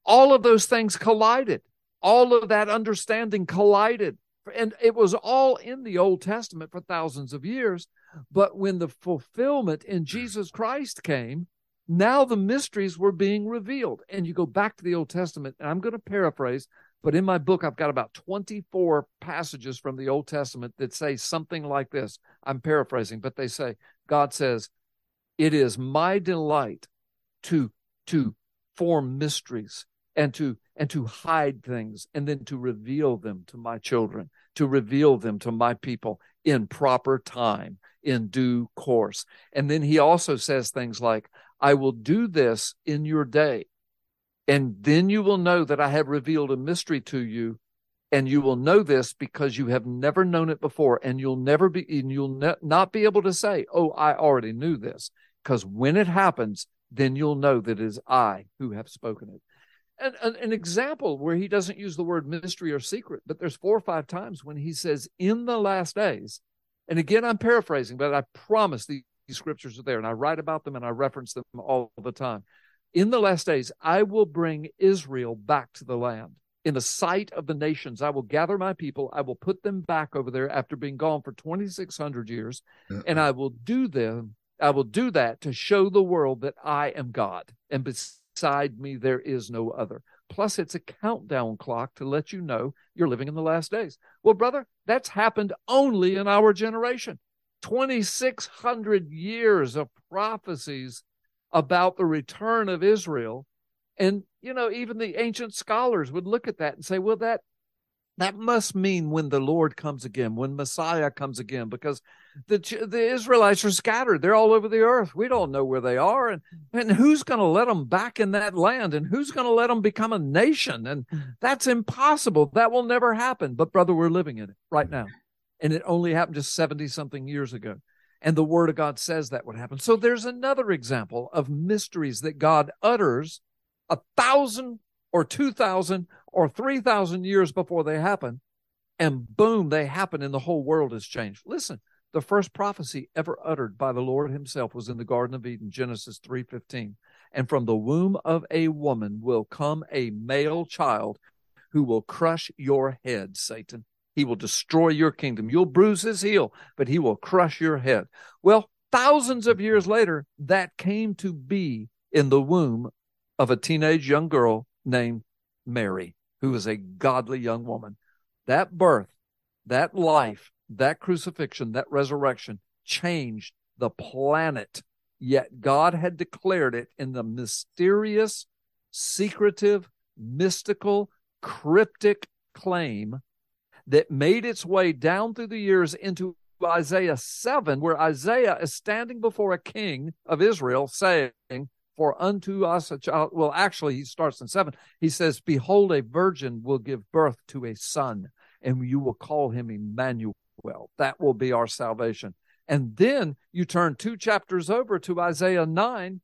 all of those things collided. All of that understanding collided. And it was all in the Old Testament for thousands of years. But when the fulfillment in Jesus Christ came, now the mysteries were being revealed. And you go back to the Old Testament, and I'm going to paraphrase But in my book, I've got about 24 passages from the Old Testament that say something like this. I'm paraphrasing, but they say, God says, It is my delight to, to form mysteries and to and to hide things and then to reveal them to my children to reveal them to my people in proper time in due course. And then he also says things like i will do this in your day and then you will know that i have revealed a mystery to you and you will know this because you have never known it before and you'll never be and you'll ne- not be able to say oh i already knew this because when it happens then you'll know that it is i who have spoken it an, an, an, example where he doesn't use the word mystery or secret, but there's four or five times when he says, in the last days. And again, I'm paraphrasing, but I promise these, these scriptures are there and I write about them and I reference them all the time. In the last days, I will bring Israel back to the land. In the sight of the nations, I will gather my people. I will put them back over there after being gone for 2,600 years. Uh-uh. And I will do them. I will do that to show the world that I am God. And beside me there is no other. Plus, it's a countdown clock to let you know you're living in the last days. Well, brother, that's happened only in our generation. 2,600 years of prophecies about the return of Israel. And, you know, even the ancient scholars would look at that and say, well, that that must mean when the Lord comes again, when Messiah comes again, because the the Israelites are scattered. They're all over the earth. We don't know where they are, and and who's going to let them back in that land, and who's going to let them become a nation? And that's impossible. That will never happen. But brother, we're living in it right now, and it only happened just seventy something years ago. And the Word of God says that would happen. So there's another example of mysteries that God utters a thousand or 2,000 or 3,000 years before they happen. And boom, they happen and the whole world has changed. Listen, the first prophecy ever uttered by the Lord himself was in the Garden of Eden, Genesis 3:15. And from the womb of a woman will come a male child who will crush your head, Satan. He will destroy your kingdom. You'll bruise his heel, but he will crush your head. Well, thousands of years later, that came to be in the womb of a teenage young girl named Mary, who was a godly young woman. That birth, that life, that crucifixion, that resurrection changed the planet. Yet God had declared it in the mysterious, secretive, mystical, cryptic claim that made its way down through the years into Isaiah 7, where Isaiah is standing before a king of Israel saying, for unto us a child. Well, actually, he starts in seven. He says, Behold, a virgin will give birth to a son, and you will call him Emmanuel. That will be our salvation. And then you turn two chapters over to Isaiah 9,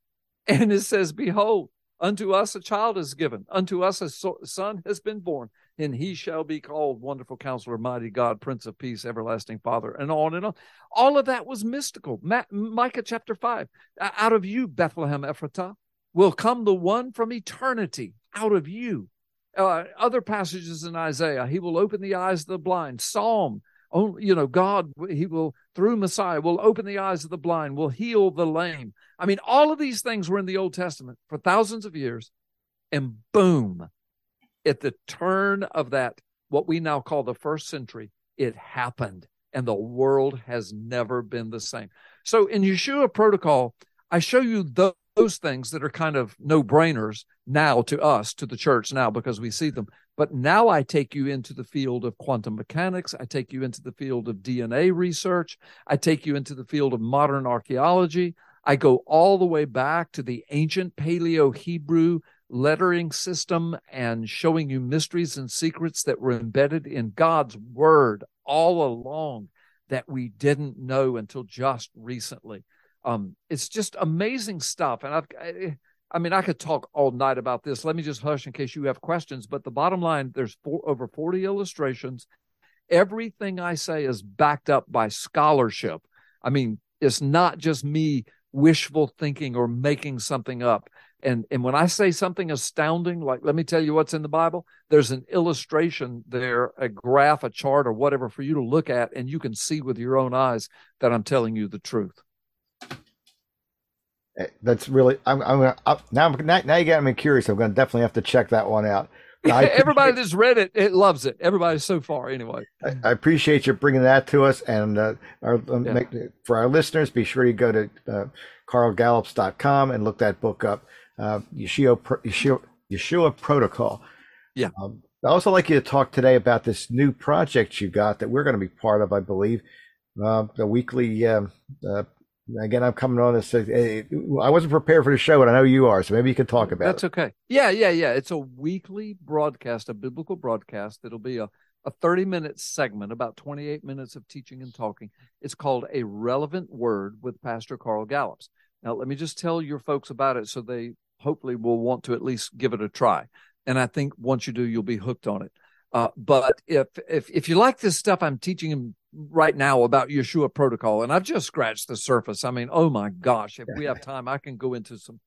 and it says, Behold, unto us a child is given, unto us a son has been born, and he shall be called Wonderful Counselor, Mighty God, Prince of Peace, Everlasting Father, and on and on. All of that was mystical. Ma- Micah chapter 5 Out of you, Bethlehem Ephratah, will come the one from eternity, out of you. Uh, other passages in Isaiah, he will open the eyes of the blind. Psalm, only, you know, God, he will, through Messiah, will open the eyes of the blind, will heal the lame. I mean, all of these things were in the Old Testament for thousands of years. And boom, at the turn of that, what we now call the first century, it happened and the world has never been the same. So in Yeshua protocol, I show you those things that are kind of no brainers now to us, to the church now, because we see them. But now I take you into the field of quantum mechanics. I take you into the field of DNA research. I take you into the field of modern archaeology. I go all the way back to the ancient Paleo Hebrew lettering system and showing you mysteries and secrets that were embedded in God's word all along that we didn't know until just recently. Um, it's just amazing stuff. And I've, I, I mean, I could talk all night about this. Let me just hush in case you have questions. But the bottom line, there's four, over 40 illustrations. Everything I say is backed up by scholarship. I mean, it's not just me wishful thinking or making something up. And and when I say something astounding, like let me tell you what's in the Bible, there's an illustration there, a graph, a chart, or whatever for you to look at, and you can see with your own eyes that I'm telling you the truth. Eh, that's really I'm I'm, gonna, now now you got me curious. I'm going to definitely have to check that one out. Everybody that's read it, it loves it. Everybody so far, anyway. I, I appreciate you bringing that to us. And uh, our, um, Yeah. make, for our listeners, be sure you go to uh, carlgallups.com and look that book up, uh, Yeshua, Yeshua, Yeshua Protocol. Yeah. Um, I'd also like you to talk today about this new project you got that we're going to be part of, I believe. Uh, the weekly, um, uh, again, I'm coming on this. I wasn't prepared for the show, and I know you are, so maybe you can talk about it. That's it. okay. Yeah, yeah, yeah. It's a weekly broadcast, a biblical broadcast. It'll be a, a 30 minute segment, about 28 minutes of teaching and talking. It's called A Relevant Word with Pastor Carl Gallups. Now, let me just tell your folks about it so they hopefully will want to at least give it a try. And I think once you do, you'll be hooked on it. Uh, but if if if you like this stuff I'm teaching right now about Yeshua protocol, and I've just scratched the surface. I mean, oh my gosh, if we have time, I can go into some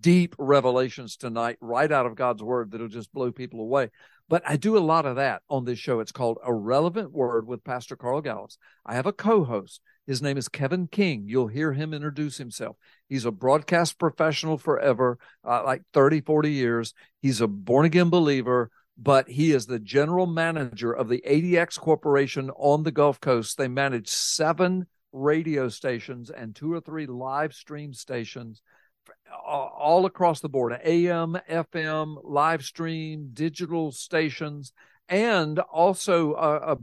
deep revelations tonight, right out of God's word, that'll just blow people away. But I do a lot of that on this show. It's called A Relevant Word with Pastor Carl Gallups. I have a co-host. His name is Kevin King. You'll hear him introduce himself. He's a broadcast professional forever, uh, like 30, 40 years. He's a born again believer, but he is the general manager of the ADX Corporation on the Gulf Coast. They manage seven radio stations and two or three live stream stations all across the board AM, FM, live stream, digital stations, and also uh,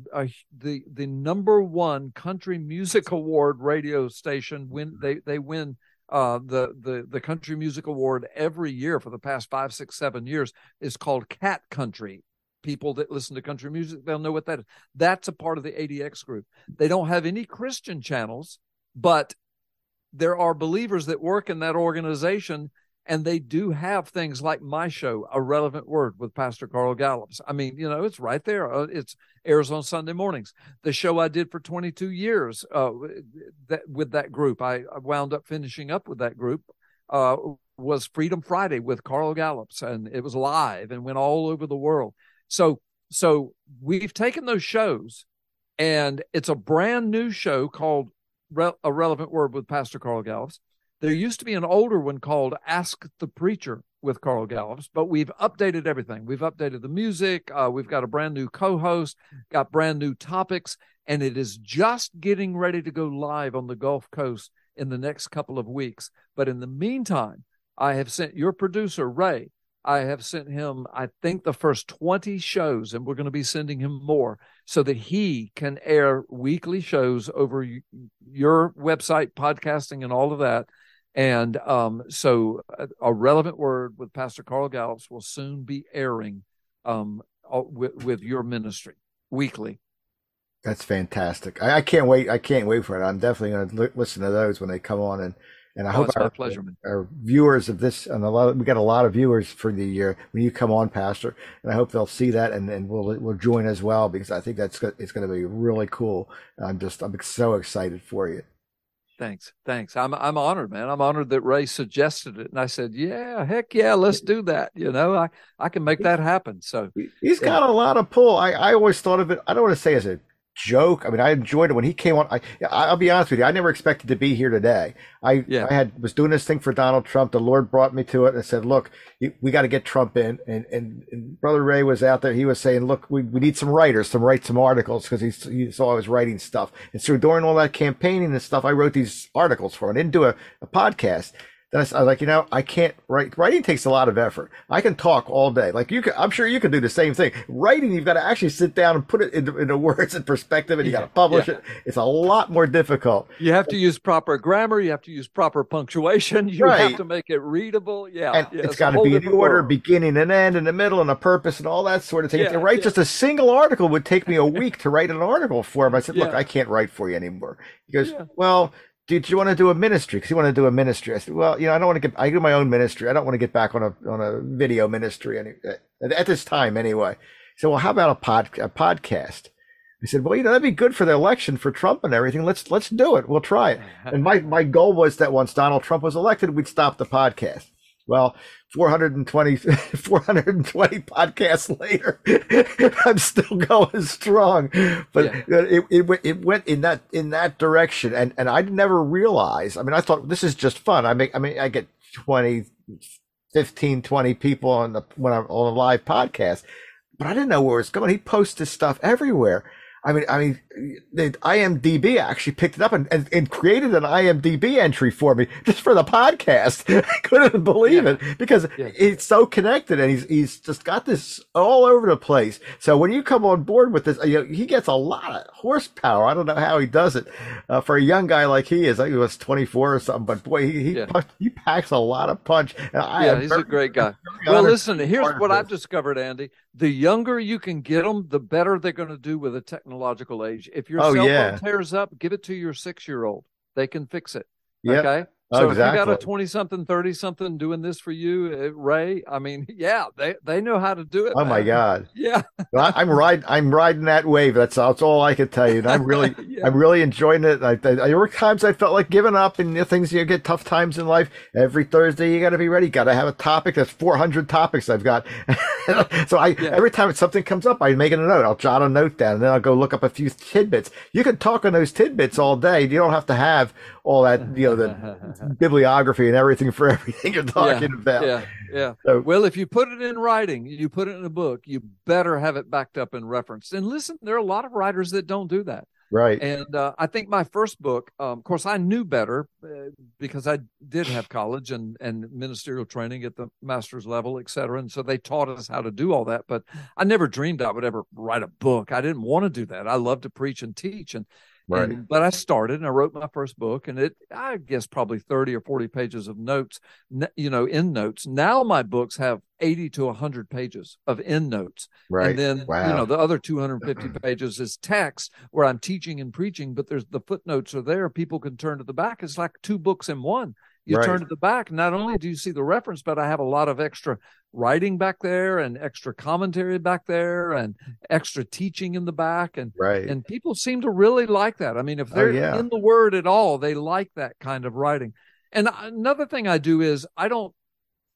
the the number one country music award radio station. When they they win uh, the the the country music award every year for the past five, six, seven years is called Cat Country. People that listen to country music, they'll know what that is. That's a part of the ADX group. They don't have any Christian channels, but there are believers that work in that organization and they do have things like my show a relevant word with pastor carl gallups. I mean you know it's right there uh, it's airs on sunday mornings. The show i did for 22 years uh, that, with that group I, wound up finishing up with that group uh, was freedom friday with carl gallups and it was live and went all over the world. So so we've taken those shows and it's a brand new show called Re- a relevant word with Pastor Carl Gallups. There used to be an older one called Ask the Preacher with Carl Gallups, but we've updated everything. We've updated the music. Uh, we've got a brand new co host, got brand new topics, and it is just getting ready to go live on the Gulf Coast in the next couple of weeks. But in the meantime, I have sent your producer, Ray, I have sent him, I think, the first 20 shows, and we're going to be sending him more so that he can air weekly shows over your website, podcasting, and all of that. And um, so, a, a relevant word with Pastor Carl Gallups will soon be airing um, with, with your ministry weekly. That's fantastic. I, I can't wait. I can't wait for it. I'm definitely going to li- listen to those when they come on, and and I Oh, hope our, pleasure, our viewers of this and a lot. we got a lot of viewers for the year when you come on, Pastor, and I hope they'll see that and and we'll we'll join as well because I think that's it's going to be really cool. I'm just I'm so excited for you. Thanks, thanks. I'm I'm honored, man. I'm honored that Ray suggested it, and I said, "Yeah, heck yeah, let's do that." You know, I I can make that happen. So He's Yeah. got a lot of pull. I, I always thought of it. I don't want to say as a joke. I mean, I enjoyed it when he came on. I, I'll be honest with you. I never expected to be here today. I, Yeah. I had was doing this thing for Donald Trump. The Lord brought me to it and said, "Look, we got to get Trump in." And, and and Brother Ray was out there. He was saying, "Look, we, we need some writers to write some articles because he, he saw I was writing stuff." And so during all that campaigning and stuff, I wrote these articles for him. I didn't do a, a podcast. Then I I was like, you know, I can't write. Writing takes a lot of effort. I can talk all day. Like you can, I'm sure you can do the same thing. Writing, you've got to actually sit down and put it into, into words and perspective, and you got to publish yeah. it. It's a lot more difficult. you have to use proper grammar. You have to use proper punctuation. You Right. have to make it readable. Yeah, and yeah, it's got to be in order, world. beginning and end, and the middle, and a purpose, and all that sort of thing. Yeah, to write yeah. just a single article would take me a week to write an article for him. I said, "Look, I can't write for you anymore." He goes, Yeah. Did you want to do a ministry? Because you want to do a ministry. I said, "Well, you know, I don't want to get. I do my own ministry. I don't want to get back on a on a video ministry any, at, at this time, anyway." He said, "Well, how about a pod a podcast?" I said, "Well, you know, that'd be good for the election for Trump and everything. Let's let's do it. We'll try it." And my, my goal was that once Donald Trump was elected, we'd stop the podcast. Well, 420, 420 podcasts later, I'm still going strong. But it, it, went- it went in that, in that direction. And, and I never realized, I mean, I thought this is just fun. I make, I mean, I get 20, 15, 20 people on the when I'm on a live podcast. But I didn't know where it's going. He posts this stuff everywhere. I mean, I mean, the IMDb actually picked it up and, and, and, created an IMDb entry for me just for the podcast. I couldn't believe yeah. it because yeah. it's so connected and he's he's just got this all over the place. So when you come on board with this, you know, he gets a lot of horsepower. I don't know how he does it uh, for a young guy like he is. I think he was 24 or something, but boy, he he, yeah. he packs a lot of punch. And I yeah, he's very, a great guy. Well, listen, here's what I've discovered, Andy. The younger you can get them, the better they're going to do with a technological age. If your oh, cell yeah. phone tears up, give it to your six year old. They can fix it. Yep. Okay. So exactly. if you got a 20 something, 30 something doing this for you, uh, Ray, I mean, yeah, they, they know how to do it. Oh man. my God. Yeah. I, am riding, I'm riding that wave. That's, that's all I can tell you. And I'm really, yeah. I'm really enjoying it. I, I, there were times I felt like giving up and the things you get tough times in life. Every Thursday, you got to be ready. Got to have a topic. There's 400 topics I've got. so I, yeah. every time something comes up, I make it a note. I'll jot a note down and then I'll go look up a few tidbits. You can talk on those tidbits all day. You don't have to have all that, you know, the bibliography and everything for everything you're talking yeah, about. Yeah. Yeah. So, well, if you put it in writing, you put it in a book, you better have it backed up and referenced. And listen, there are a lot of writers that don't do that. Right. And uh, I think my first book, um, of course, I knew better uh, because I did have college and, and ministerial training at the master's level, et cetera. And so they taught us how to do all that. But I never dreamed I would ever write a book. I didn't want to do that. I love to preach and teach. And Right. And, but I started and I wrote my first book, and it, I guess, probably 30 or 40 pages of notes, you know, end notes. Now my books have 80 to 100 pages of end notes. Right. And then, wow. you know, the other 250 pages is text where I'm teaching and preaching, but there's the footnotes are there. People can turn to the back. It's like two books in one. You right. turn to the back. Not only do you see the reference, but I have a lot of extra writing back there and extra commentary back there and extra teaching in the back. And right. and people seem to really like that. I mean, if oh, they're oh, yeah. in the word at all, they like that kind of writing. And another thing I do is I don't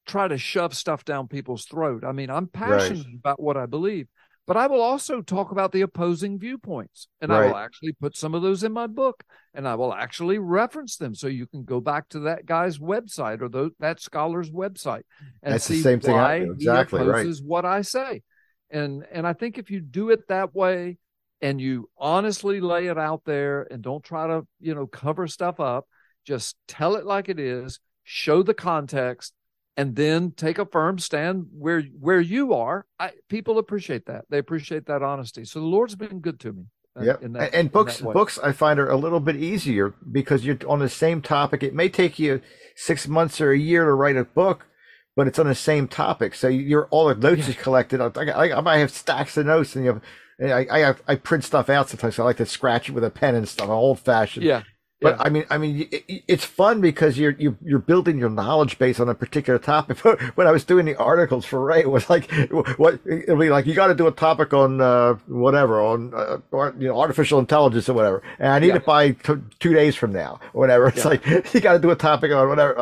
try to shove stuff down people's throat. I mean, I'm passionate right. about what I believe but I will also talk about the opposing viewpoints. And right. I will actually put some of those in my book and I will actually reference them. So you can go back to that guy's website or the, that scholar's website and That's see the same thing why exactly, he opposes right. what I say. And and I think if you do it that way and you honestly lay it out there and don't try to, you know, cover stuff up, just tell it like it is, show the context, and then take a firm stand where where you are. I, people appreciate that. They appreciate that honesty. So the Lord's been good to me. Uh, yeah, and, and books books I find are a little bit easier because you're on the same topic. It may take you six months or a year to write a book, but it's on the same topic. So you're all the notes yeah. you collected. I, I, I might have stacks of notes, and you have I, I have, I print stuff out sometimes. So I like to scratch it with a pen and stuff, old fashioned. Yeah. But yeah. I mean, I mean, it's fun because you're you, you're building your knowledge base on a particular topic. when I was doing the articles for Ray, it was like, what it'll be like, you got to do a topic on uh, whatever, on uh, or, you know, artificial intelligence or whatever, and I need yeah. it by t- two days from now or whatever. It's yeah. like you got to do a topic on whatever,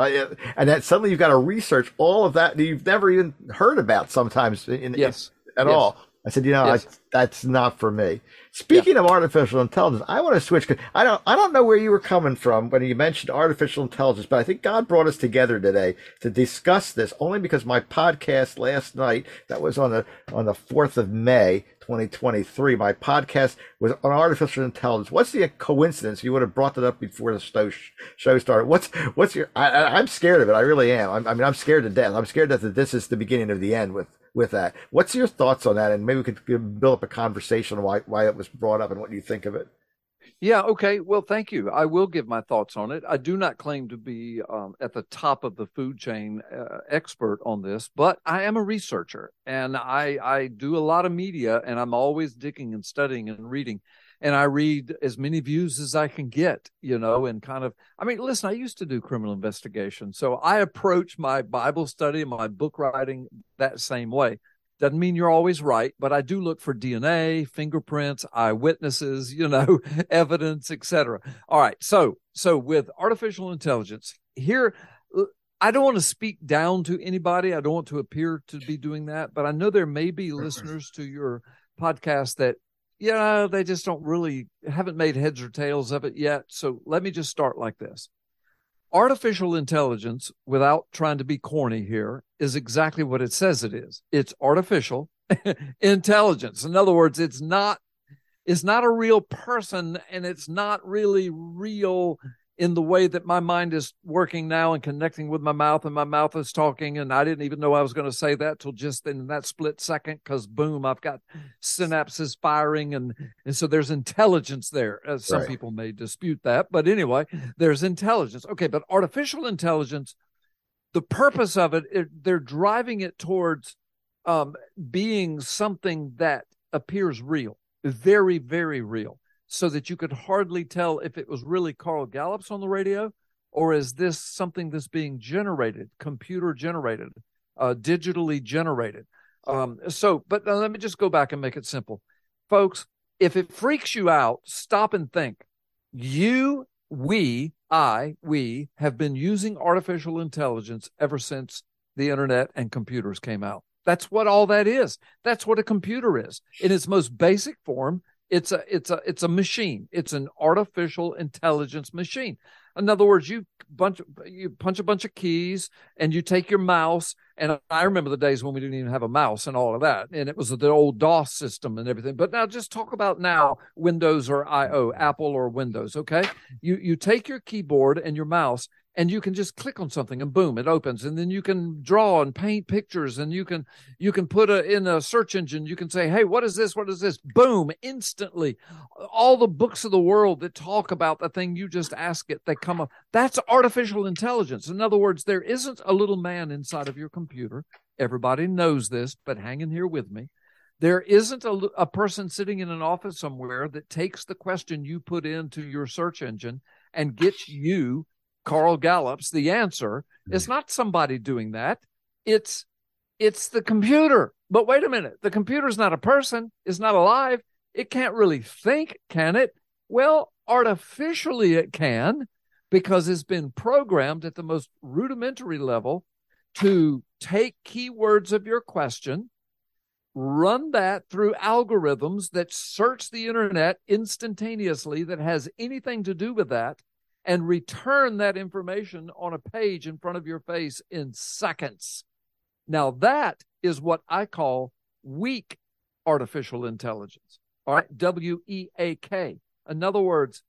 and then suddenly you've got to research all of that that you've never even heard about sometimes in, yes. in, at yes. all. I said, you know, yes. I, that's not for me. Speaking yeah. of artificial intelligence, I want to switch. Cause I don't, I don't know where you were coming from when you mentioned artificial intelligence, but I think God brought us together today to discuss this only because my podcast last night, that was on the, on the 4th of May, 2023, my podcast was on artificial intelligence. What's the coincidence? You would have brought that up before the show started. What's, what's your, I, am scared of it. I really am. I'm, I mean, I'm scared to death. I'm scared that this is the beginning of the end with, with that. What's your thoughts on that? And maybe we could build up a conversation on why, why it was brought up and what you think of it. Yeah. Okay. Well, thank you. I will give my thoughts on it. I do not claim to be um, at the top of the food chain uh, expert on this, but I am a researcher and I I do a lot of media and I'm always digging and studying and reading and I read as many views as I can get, you know, and kind of, I mean, listen, I used to do criminal investigation. So I approach my Bible study and my book writing that same way. Doesn't mean you're always right, but I do look for DNA, fingerprints, eyewitnesses, you know, evidence, etc. All right. So, so with artificial intelligence here, I don't want to speak down to anybody. I don't want to appear to be doing that, but I know there may be listeners to your podcast that you know, they just don't really haven't made heads or tails of it yet. So let me just start like this. artificial intelligence, without trying to be corny here, is exactly what it says it is. It's artificial intelligence. In other words, it's not it's not a real person and it's not really real in the way that my mind is working now and connecting with my mouth and my mouth is talking. And i didn't even know i was going to say that till just in that split second because boom i've got synapses firing. And and so there's intelligence there as some right. people may dispute that. But anyway there's intelligence. Okay but artificial intelligence the purpose of it, it they're driving it towards um, being something that appears real very very real so that you could hardly tell if it was really Carl Gallups on the radio or is this something that's being generated, computer generated, uh, digitally generated. Um, so, but let me just go back and make it simple. Folks, if it freaks you out, stop and think. You, we, I, we have been using artificial intelligence ever since the internet and computers came out. That's what all that is. That's what a computer is. In its most basic form, it's a it's a it's a machine. It's an artificial intelligence machine. In other words, you bunch you punch a bunch of keys and you take your mouse. And I remember the days when we didn't even have a mouse and all of that, and it was the old DOS system and everything. But now, just talk about now Windows or IO, Apple or Windows. Okay, you you take your keyboard and your mouse and you can just click on something and boom it opens. And then you can draw and paint pictures and you can you can put a in a search engine you can say hey what is this? What is this? Boom instantly. All the books of the world that talk about the thing you just ask it they come up. That's artificial intelligence. In other words there isn't a little man inside of your computer. Everybody knows this but hang in here with me. There isn't a, a person sitting in an office somewhere that takes the question you put into your search engine and gets you Carl Gallups the answer. It's hmm. not somebody doing that. It's it's the computer. But wait a minute, the computer is not a person, it's not alive. It can't really think, can it? Well, artificially it can because it's been programmed at the most rudimentary level to take keywords of your question, run that through algorithms that search the internet instantaneously that has anything to do with that and return that information on a page in front of your face in seconds. Now, that is what I call weak artificial intelligence. All right, W E A K. In other words,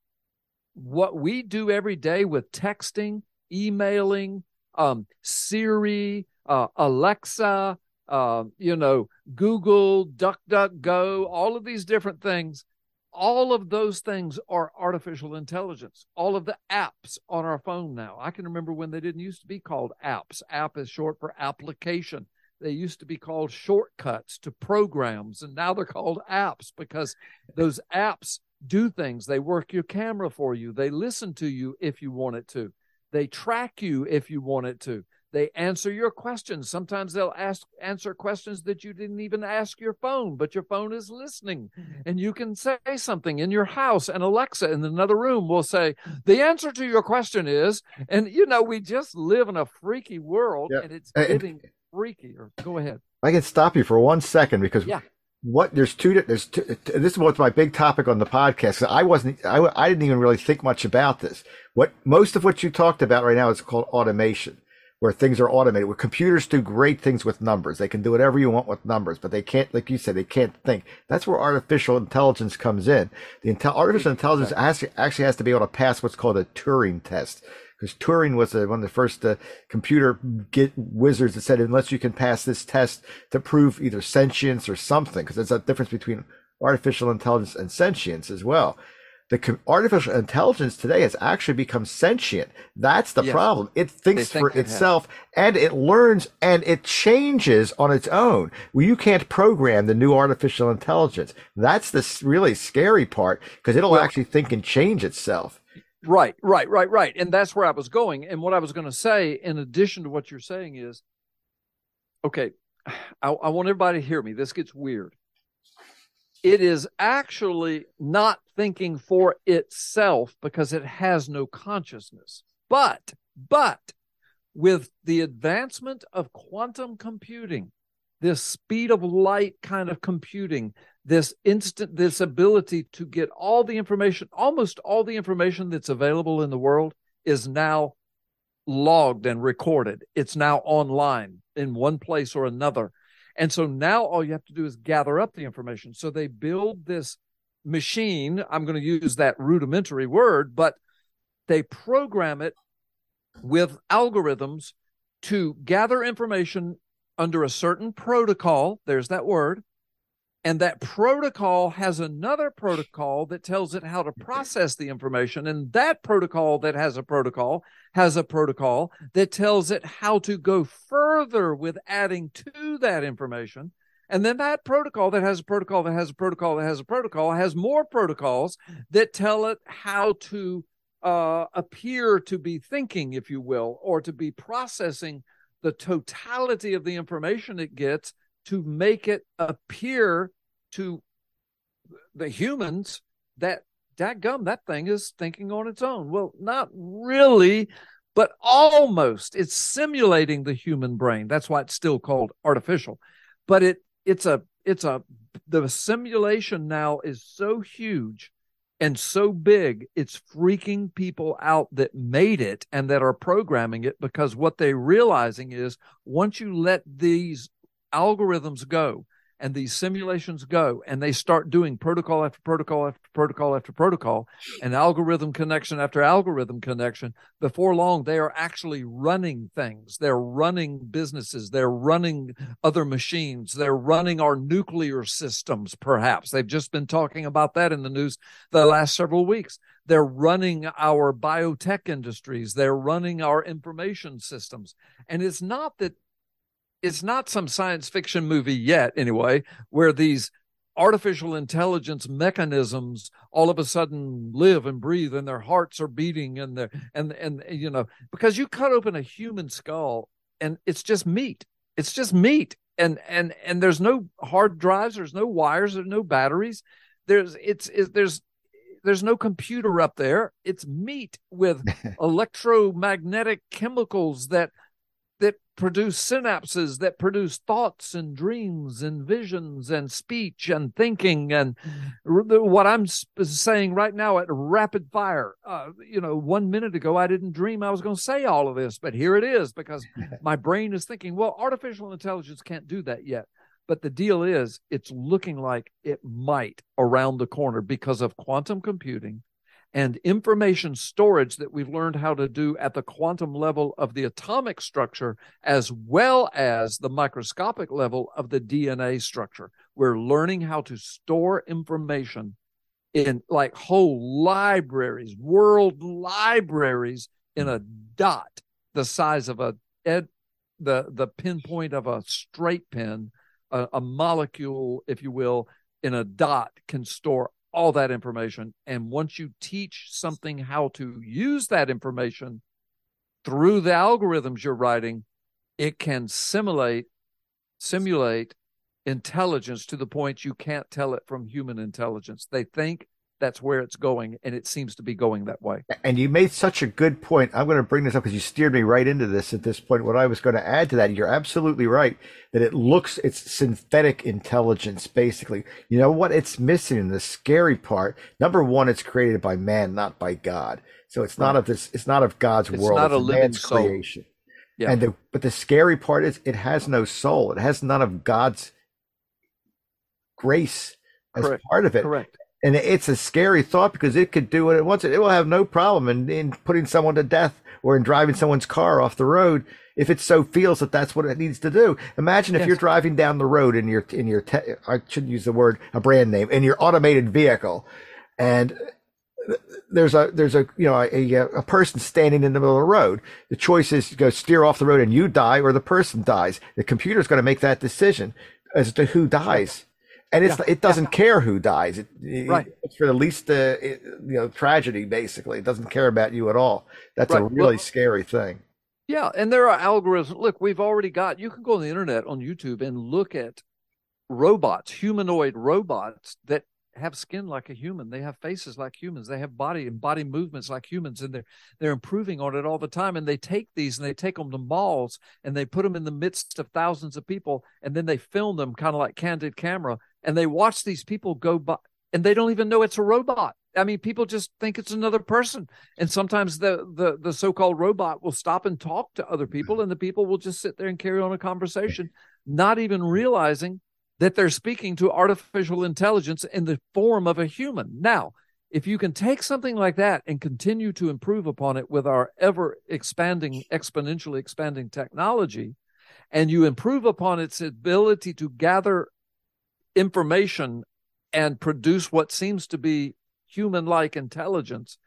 what we do every day with texting, emailing, um, Siri, uh, Alexa, uh, you know, Google, DuckDuckGo, all of these different things all of those things are artificial intelligence. All of the apps on our phone now. I can remember when they didn't used to be called apps. App is short for application. They used to be called shortcuts to programs, and now they're called apps because those apps do things. They work your camera for you, they listen to you if you want it to, they track you if you want it to. They answer your questions. Sometimes they'll ask answer questions that you didn't even ask your phone, but your phone is listening. Mm-hmm. And you can say something in your house, and Alexa in another room will say, The answer to your question is, and you know, we just live in a freaky world yeah. and it's getting freakier. Go ahead. I can stop you for one second because yeah what there's two there's two, this is what's my big topic on the podcast i wasn't I, I didn't even really think much about this what most of what you talked about right now is called automation where things are automated, where computers do great things with numbers. They can do whatever you want with numbers, but they can't, like you said, they can't think. That's where artificial intelligence comes in. The intel- artificial intelligence actually, actually has to be able to pass what's called a Turing test. Because Turing was one of the first uh, computer get wizards that said, unless you can pass this test to prove either sentience or something, because there's a difference between artificial intelligence and sentience as well the artificial intelligence today has actually become sentient. That's the yes. problem. It thinks think for it itself has. and it learns and it changes on its own. Well, you can't program the new artificial intelligence. That's the really scary part because it'll well, actually think and change itself. Right, right, right, right. And that's where I was going. And what I was going to say, in addition to what you're saying, is okay, I, I want everybody to hear me. This gets weird it is actually not thinking for itself because it has no consciousness. But, but with the advancement of quantum computing, this speed of light kind of computing, this instant, this ability to get all the information, almost all the information that's available in the world is now logged and recorded. It's now online in one place or another. And so now all you have to do is gather up the information. So they build this machine. I'm going to use that rudimentary word, but they program it with algorithms to gather information under a certain protocol. There's that word. And that protocol has another protocol that tells it how to process the information. And that protocol that has a protocol has a protocol that tells it how to go further with adding to that information. And then that protocol that has a protocol that has a protocol that has a protocol has more protocols that tell it how to uh, appear to be thinking, if you will, or to be processing the totality of the information it gets to make it appear to the humans that that gum that thing is thinking on its own. Well not really but almost. It's simulating the human brain. That's why it's still called artificial. But it it's a it's a the simulation now is so huge and so big it's freaking people out that made it and that are programming it because what they're realizing is once you let these algorithms go and these simulations go and they start doing protocol after protocol after protocol after protocol and algorithm connection after algorithm connection. Before long they are actually running things. They're running businesses. They're running other machines. They're running our nuclear systems perhaps. They've just been talking about that in the news the last several weeks. They're running our biotech industries. They're running our information systems. And it's not that it's not some science fiction movie yet, anyway, where these artificial intelligence mechanisms all of a sudden live and breathe and their hearts are beating and they're and and you know because you cut open a human skull and it's just meat. It's just meat. And and and there's no hard drives there's no wires there's no batteries. There's it's, it's there's there's no computer up there. It's meat with electromagnetic chemicals that produce synapses that produce thoughts and dreams and visions and speech and thinking and what i'm saying right now at rapid fire. Uh, you know one minute ago i didn't dream i was going to say all of this but here it is because my brain is thinking well artificial intelligence can't do that yet. But the deal is it's looking like it might around the corner because of quantum computing and information storage that we've learned how to do at the quantum level of the atomic structure, as well as the microscopic level of the DNA structure. We're learning how to store information in like whole libraries, world libraries in a dot the size of a ed, the the pinpoint of a straight pin, a, a molecule, if you will, in a dot can store all that information. And once you teach something how to use that information through the algorithms you're writing, it can simulate simulate intelligence to the point you can't tell it from human intelligence. They think that's where it's going, and it seems to be going that way. And you made such a good point. I'm going to bring this up because you steered me right into this at this point. What I was going to add to that, you're absolutely right that it looks it's synthetic intelligence basically. You know what it's missing? The scary part. Number one, it's created by man, not by God. So it's right. not of this. It's not of God's it's world. Not it's not a man's soul. creation. Yeah. And the, but the scary part is it has no soul. It has none of God's grace as Correct. part of it. Correct and it's a scary thought because it could do what it wants. It will have no problem in, in putting someone to death or in driving someone's car off the road if it so feels that that's what it needs to do. Imagine if yes. you're driving down the road in your in your te- I shouldn't use the word a brand name in your automated vehicle, and there's a there's a you know a, a person standing in the middle of the road. The choice is to go steer off the road and you die, or the person dies. The computer's going to make that decision as to who dies and it's yeah. it doesn't yeah. care who dies. It, right. It's for the least uh, it, you know tragedy. Basically, it doesn't care about you at all. That's right. a really well, scary thing. Yeah, and there are algorithms. Look, we've already got. You can go on the internet on YouTube and look at robots, humanoid robots that have skin like a human. They have faces like humans. They have body and body movements like humans, and they're they're improving on it all the time. And they take these and they take them to malls and they put them in the midst of thousands of people, and then they film them kind of like candid camera, and they watch these people go by and they don't even know it's a robot. I mean, people just think it's another person. And sometimes the the the so-called robot will stop and talk to other people, and the people will just sit there and carry on a conversation, not even realizing that they're speaking to artificial intelligence in the form of a human. Now, if you can take something like that and continue to improve upon it with our ever expanding, exponentially expanding technology, and you improve upon its ability to gather information and produce what seems to be human like intelligence,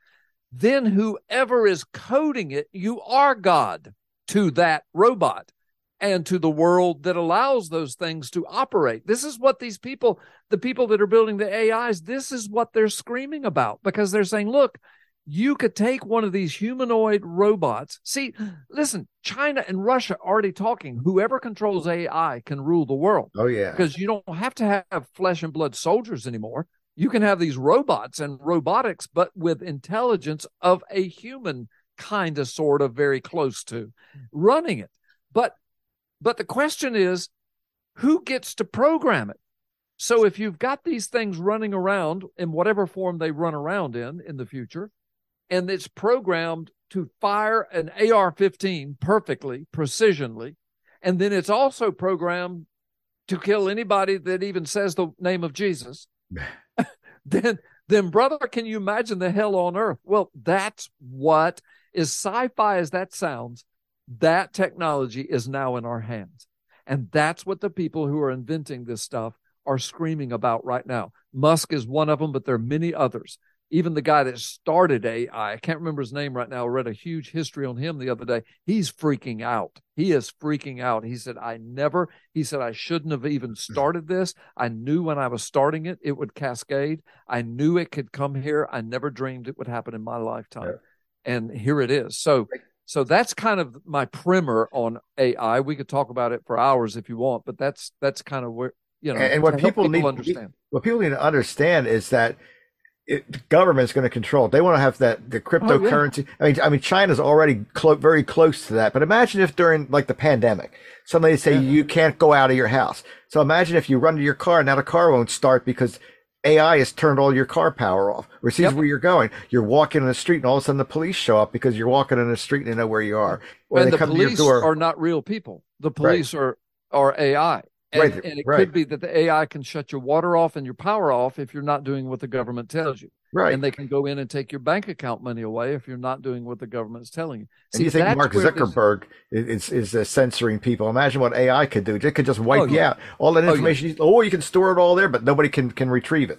then whoever is coding it, you are God to that robot and to the world that allows those things to operate. This is what these people, the people that are building the AIs, this is what they're screaming about because they're saying, look, you could take one of these humanoid robots. See, listen, China and Russia already talking. Whoever controls AI can rule the world. Oh, yeah. Because you don't have to have flesh and blood soldiers anymore. You can have these robots and robotics, but with intelligence of a human kind of, sort of, very close to running it. But but the question is, who gets to program it? So if you've got these things running around in whatever form they run around in in the future, and it's programmed to fire an AR 15 perfectly, precisionally, and then it's also programmed to kill anybody that even says the name of Jesus, then then brother, can you imagine the hell on earth? Well, that's what is sci-fi as that sounds that technology is now in our hands. And that's what the people who are inventing this stuff are screaming about right now. Musk is one of them, but there are many others. Even the guy that started AI, I can't remember his name right now, I read a huge history on him the other day. He's freaking out. He is freaking out. He said, I never, he said, I shouldn't have even hmm. started this. I knew when I was starting it, it would cascade. I knew it could come here. I never dreamed it would happen in my lifetime. Yeah. And here it is. So so that's kind of my primer on AI. We could talk about it for hours if you want, but that's that's kind of where you know. And, and what people, people, need understand. What people need to understand is that it, the government's going to control. It. They want to have that the cryptocurrency. Oh, yeah. I mean, I mean, China's already clo- very close to that. But imagine if during like the pandemic, somebody say yeah. you can't go out of your house. So imagine if you run to your car and now the car won't start because AI has turned all your car power off or sees yep. where you're going. You're walking in the street and all of a sudden the police show up because you're walking in the street and they know where you are. Or and the police are not real people. The police right. are, are AI. And, right. and it right. could be that the AI can shut your water off and your power off if you're not doing what the government tells you. Right. And they can go in and take your bank account money away if you're not doing what the government is telling you. See, and you think Mark Zuckerberg is, is uh, censoring people. Imagine what AI could do. It could just wipe oh, yeah. you out. All that information, oh, yeah. you, oh, you can store it all there, but nobody can, can retrieve it.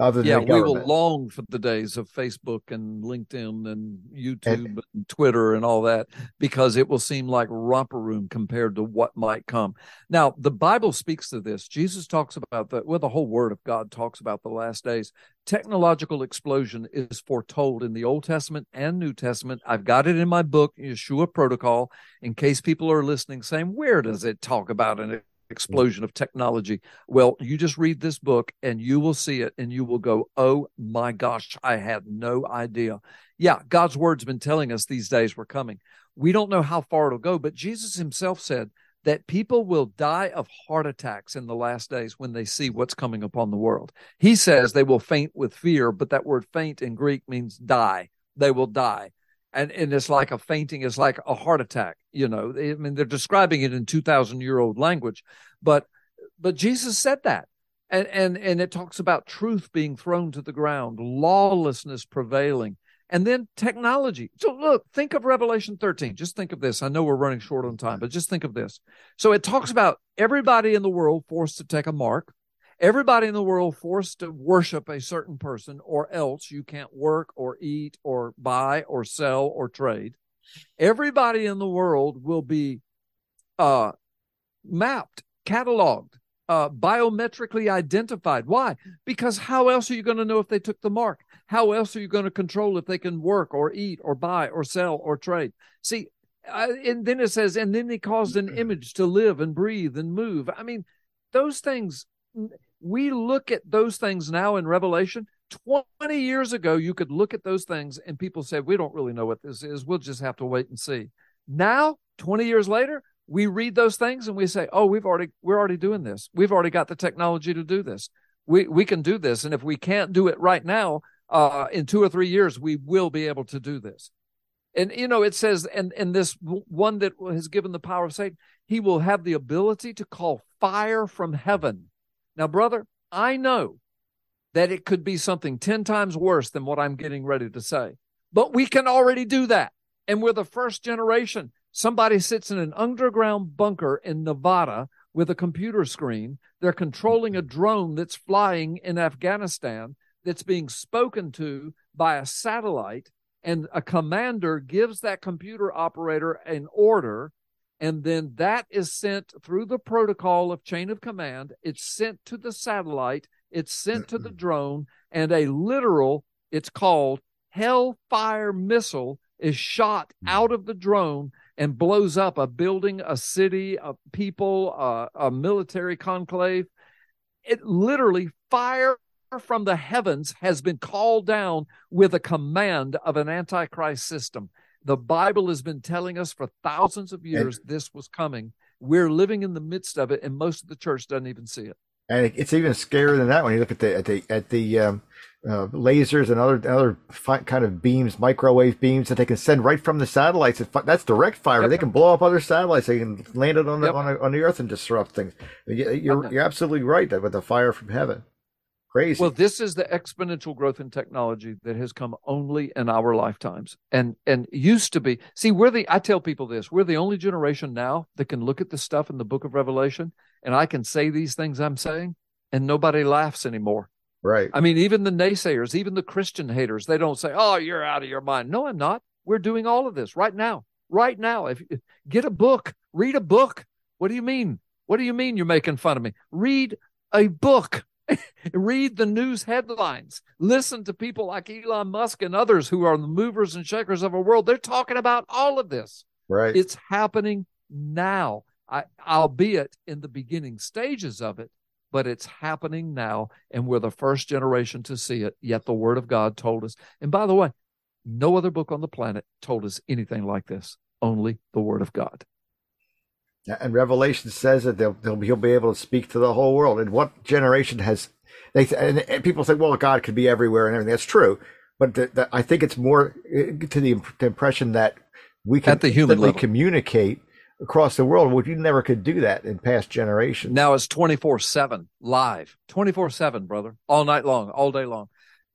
Other yeah, we will long for the days of Facebook and LinkedIn and YouTube and, and, Twitter and all that because it will seem like romper room compared to what might come. Now, the Bible speaks to this. Jesus talks about that. Well, the whole Word of God talks about the last days. Technological explosion is foretold in the Old Testament and New Testament. I've got it in my book, Yeshua Protocol, in case people are listening saying, where does it talk about an Mm-hmm. explosion of technology. Well, you just read this book and you will see it and you will go, oh my gosh, I had no idea. Yeah, God's word's been telling us these days were coming. We don't know how far it'll go, but Jesus himself said that people will die of heart attacks in the last days when they see what's coming upon the world. He says they will faint with fear, but that word faint in Greek means die. They will die and and it's like a fainting it's like a heart attack you know? I mean they're describing it in 2000 year old language but but jesus said that. And and and it talks about truth being thrown to the ground lawlessness prevailing and then technology. So look think of revelation 13 just think of this. I know we're running short on time but just think of this. So it talks about everybody in the world forced to take a mark everybody in the world forced to worship a certain person, or else you can't work or eat or buy or sell or trade. Everybody in the world will be uh, mapped, cataloged, uh, biometrically identified. Why? Because how else are you going to know if they took the mark? How else are you going to control if they can work or eat or buy or sell or trade? See, uh, and then it says, and then they caused an image to live and breathe and move. I mean, those things we look at those things now in Revelation. 20 years ago, you could look at those things and people said, We don't really know what this is. We'll just have to wait and see. Now, 20 years later, we read those things and we say, Oh, we've already, we're already doing this. We've already got the technology to do this. We we can do this, and if we can't do it right now, uh, in two or three years, we will be able to do this. And you know, it says, and and this one that has given the power of Satan, he will have the ability to call fire from heaven. Now, brother, I know that it could be something 10 times worse than what I'm getting ready to say. But we can already do that. And we're the first generation. Somebody sits in an underground bunker in Nevada with a computer screen. They're controlling a drone that's flying in Afghanistan that's being spoken to by a satellite. And a commander gives that computer operator an order. And then that is sent through the protocol of chain of command. It's sent to the satellite it's sent to the drone, and a literal, it's called Hellfire missile, is shot hmm. out of the drone and blows up a building, a city, a people, uh, a military conclave. It literally fire from the heavens has been called down with a command of an antichrist system. The Bible has been telling us for thousands of years this was coming. We're living in the midst of it, and most of the church doesn't even see it and it's even scarier than that when you look at the at the at the um, uh, lasers and other other kind of beams, microwave beams that they can send right from the satellites. That's direct fire. Yep. They can blow up other satellites. They can land it on the yep. on, a, on the Earth and disrupt things. You're you're absolutely right that with the fire from heaven. Crazy. Well, this is the exponential growth in technology that has come only in our lifetimes, and and used to be. See, we're the. I tell people this: we're the only generation now that can look at the stuff in the Book of Revelation and I can say these things I'm saying, and nobody laughs anymore. Right. I mean, even the naysayers, even the Christian haters, they don't say, "Oh, you're out of your mind." No, I'm not. We're doing all of this right now. Right now. If get a book, read a book. What do you mean? What do you mean you're making fun of me? Read a book. read the news headlines. Listen to people like Elon Musk and others who are the movers and shakers of our world. They're talking about all of this. Right. It's happening now. I, albeit in the beginning stages of it, but it's happening now, and we're the first generation to see it. Yet the Word of God told us. And by the way, no other book on the planet told us anything like this. Only the Word of God. And Revelation says that they'll, they'll, he'll be able to speak to the whole world. And what generation has they? And, and people say, "Well, God could be everywhere and everything." That's true, but the, the, I think it's more uh, to the, the impression that we can At the human level. communicate across the world, which you never could do that in past generations. Now it's 24 7 live, 24 7, brother, all night long, all day long.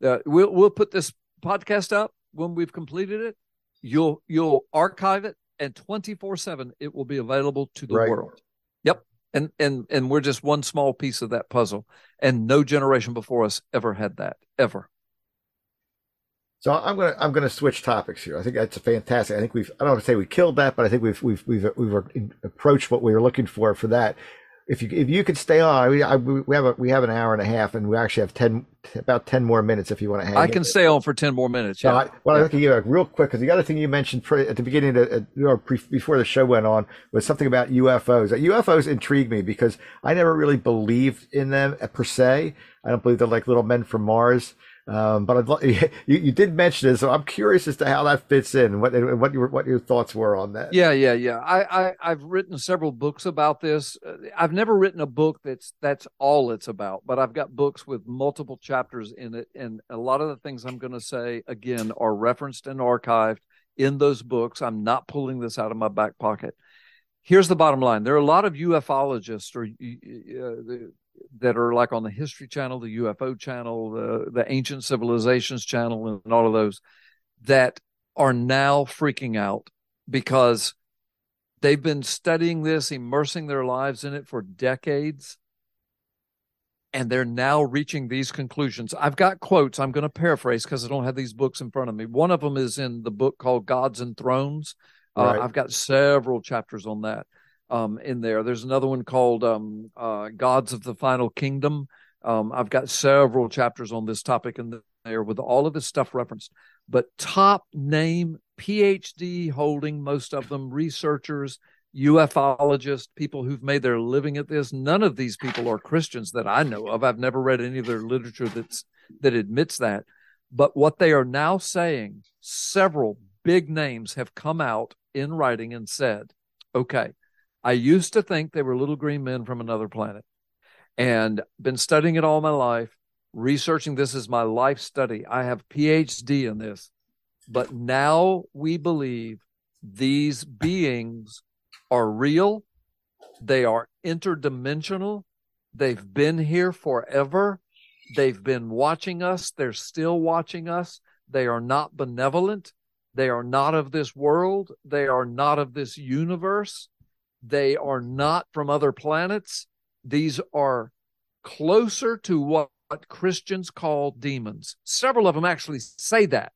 Uh, we'll, we'll put this podcast up when we've completed it. You'll, you'll archive it and 24 7, it will be available to the right. world. Yep. And, and, and we're just one small piece of that puzzle. And no generation before us ever had that, ever. So I'm gonna I'm gonna switch topics here. I think that's a fantastic. I think we've I don't want to say we killed that, but I think we've we've we've we've approached what we were looking for for that. If you if you could stay on, we, I, we have a we have an hour and a half, and we actually have ten about ten more minutes if you want to hang. On. I can stay on for ten more minutes. Yeah. I, well, yeah. I think you real quick because the other thing you mentioned at the beginning of, or before the show went on was something about UFOs. UFOs intrigue me because I never really believed in them per se. I don't believe they're like little men from Mars. Um, but I'd, you, you did mention it, so I'm curious as to how that fits in what what your what your thoughts were on that. Yeah, yeah, yeah. I, I I've written several books about this. Uh, I've never written a book that's that's all it's about, but I've got books with multiple chapters in it, and a lot of the things I'm going to say again are referenced and archived in those books. I'm not pulling this out of my back pocket. Here's the bottom line: there are a lot of ufologists or uh, that are like on the History Channel, the UFO Channel, the the Ancient Civilizations Channel, and all of those that are now freaking out because they've been studying this, immersing their lives in it for decades, and they're now reaching these conclusions. I've got quotes. I'm going to paraphrase because I don't have these books in front of me. One of them is in the book called Gods and Thrones. Uh, right. I've got several chapters on that um, in there. There's another one called um, uh, Gods of the Final Kingdom. Um, I've got several chapters on this topic in there with all of this stuff referenced. But top name PhD holding, most of them researchers, ufologists, people who've made their living at this. None of these people are Christians that I know of. I've never read any of their literature that's that admits that. But what they are now saying, several big names have come out in writing and said, okay, I used to think they were little green men from another planet. and been studying it all my life, researching this is my life study. I have PhD in this. But now we believe these beings are real, they are interdimensional, they've been here forever, they've been watching us, they're still watching us, they are not benevolent, they are not of this world, they are not of this universe, they are not from other planets. These are closer to what, what Christians call demons. Several of them actually say that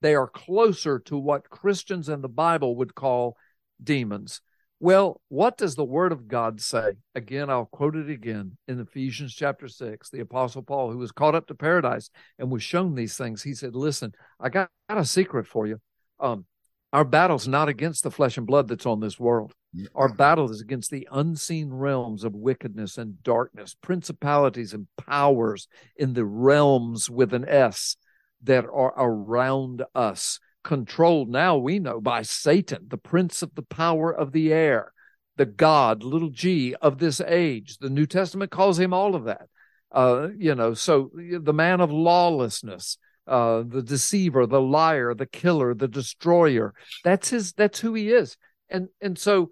they are closer to what Christians in the Bible would call demons. Well, what does the word of God say? Again, I'll quote it again in Ephesians chapter 6. The apostle Paul, who was caught up to paradise and was shown these things, he said, Listen, I got, got a secret for you. Um, our battle's not against the flesh and blood that's on this world. Our battle is against the unseen realms of wickedness and darkness, principalities and powers in the realms with an S that are around us, controlled now we know by Satan, the prince of the power of the air, the God, little g, of this age. The New Testament calls him all of that. Uh, you know, so the man of lawlessness, uh, the deceiver, the liar, the killer, the destroyer. That's his. That's who he is. And and so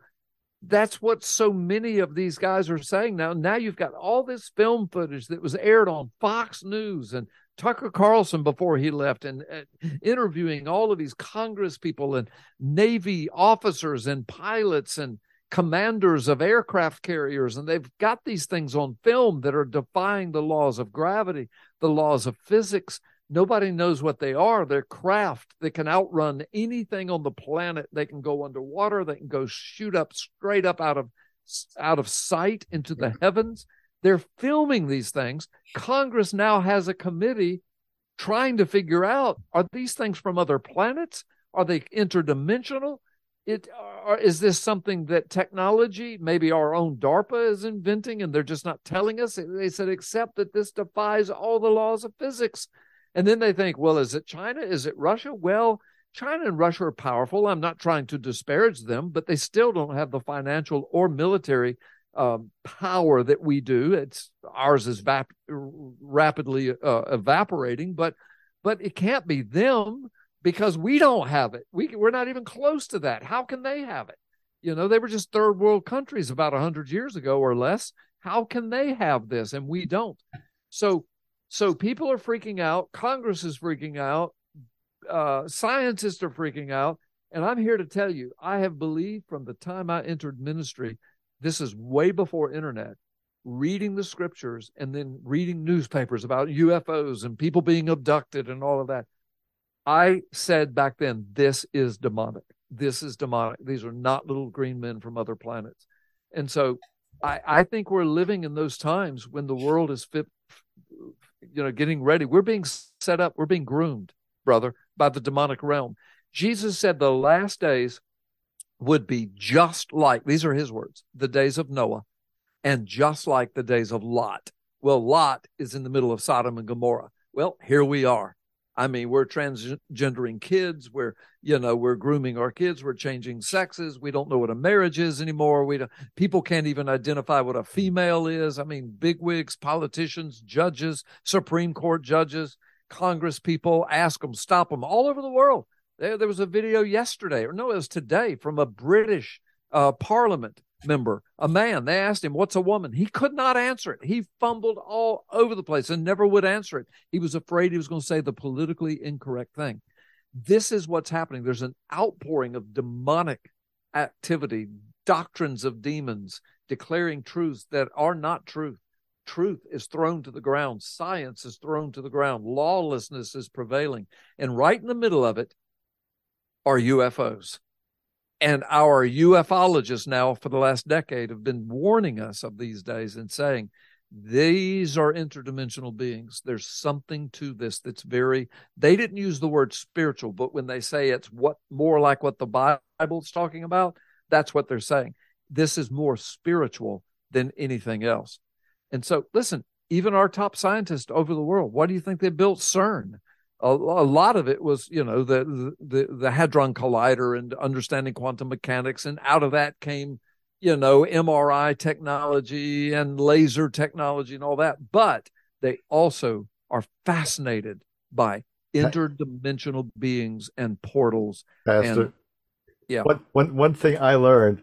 that's what so many of these guys are saying now. Now you've got all this film footage that was aired on Fox News and Tucker Carlson before he left and uh, interviewing all of these Congress people and Navy officers and pilots and commanders of aircraft carriers. And they've got these things on film that are defying the laws of gravity, the laws of physics. Nobody knows what they are. They're craft that can outrun anything on the planet. They can go underwater. They can go shoot up straight up out of out of sight into the heavens. They're filming these things. Congress now has a committee trying to figure out are these things from other planets? Are they interdimensional? It are, is this something that technology, maybe our own DARPA is inventing, and they're just not telling us? They said, except that this defies all the laws of physics. And then they think, well, is it China? Is it Russia? Well, China and Russia are powerful. I'm not trying to disparage them, but they still don't have the financial or military um, power that we do. It's ours is rapidly uh, evaporating, but but it can't be them because we don't have it. We we're not even close to that. How can they have it? You know, they were just third world countries about hundred years ago or less. How can they have this and we don't? So so people are freaking out. Congress is freaking out. Uh, scientists are freaking out. And I'm here to tell you, I have believed from the time I entered ministry this is way before internet reading the scriptures and then reading newspapers about UFOs and people being abducted and all of that. I said back then, this is demonic. This is demonic. These are not little green men from other planets. And so I, I think we're living in those times when the world is fit, you know, getting ready. We're being set up, we're being groomed, brother, by the demonic realm. Jesus said the last days would be just like, these are his words, the days of Noah and just like the days of Lot. Well, Lot is in the middle of Sodom and Gomorrah. Well, here we are. I mean, we're transgendering kids. We're, you know, we're grooming our kids. We're changing sexes. We don't know what a marriage is anymore. We don't, people can't even identify what a female is. I mean, bigwigs, politicians, judges, Supreme Court judges, Congress people, ask them, stop them all over the world. There, there was a video yesterday, or no, it was today, from a British uh, Parliament member, a man. They asked him, What's a woman? He could not answer it. He fumbled all over the place and never would answer it. He was afraid he was going to say the politically incorrect thing. This is what's happening. There's an outpouring of demonic activity, doctrines of demons declaring truths that are not truth. Truth is thrown to the ground, science is thrown to the ground, lawlessness is prevailing. And right in the middle of it are UFOs. And our ufologists now, for the last decade, have been warning us of these days and saying, these are interdimensional beings. There's something to this that's very, they didn't use the word spiritual, but when they say it's what more like what the Bible's talking about, that's what they're saying. This is more spiritual than anything else. And so, listen, even our top scientists over the world, why do you think they built CERN? A, a, lot of it was you know the, the the hadron collider and understanding quantum mechanics and out of that came you know, MRI technology and laser technology and all that, but they also are fascinated by interdimensional beings and portals. Pastor, and, yeah. One, one, one thing I learned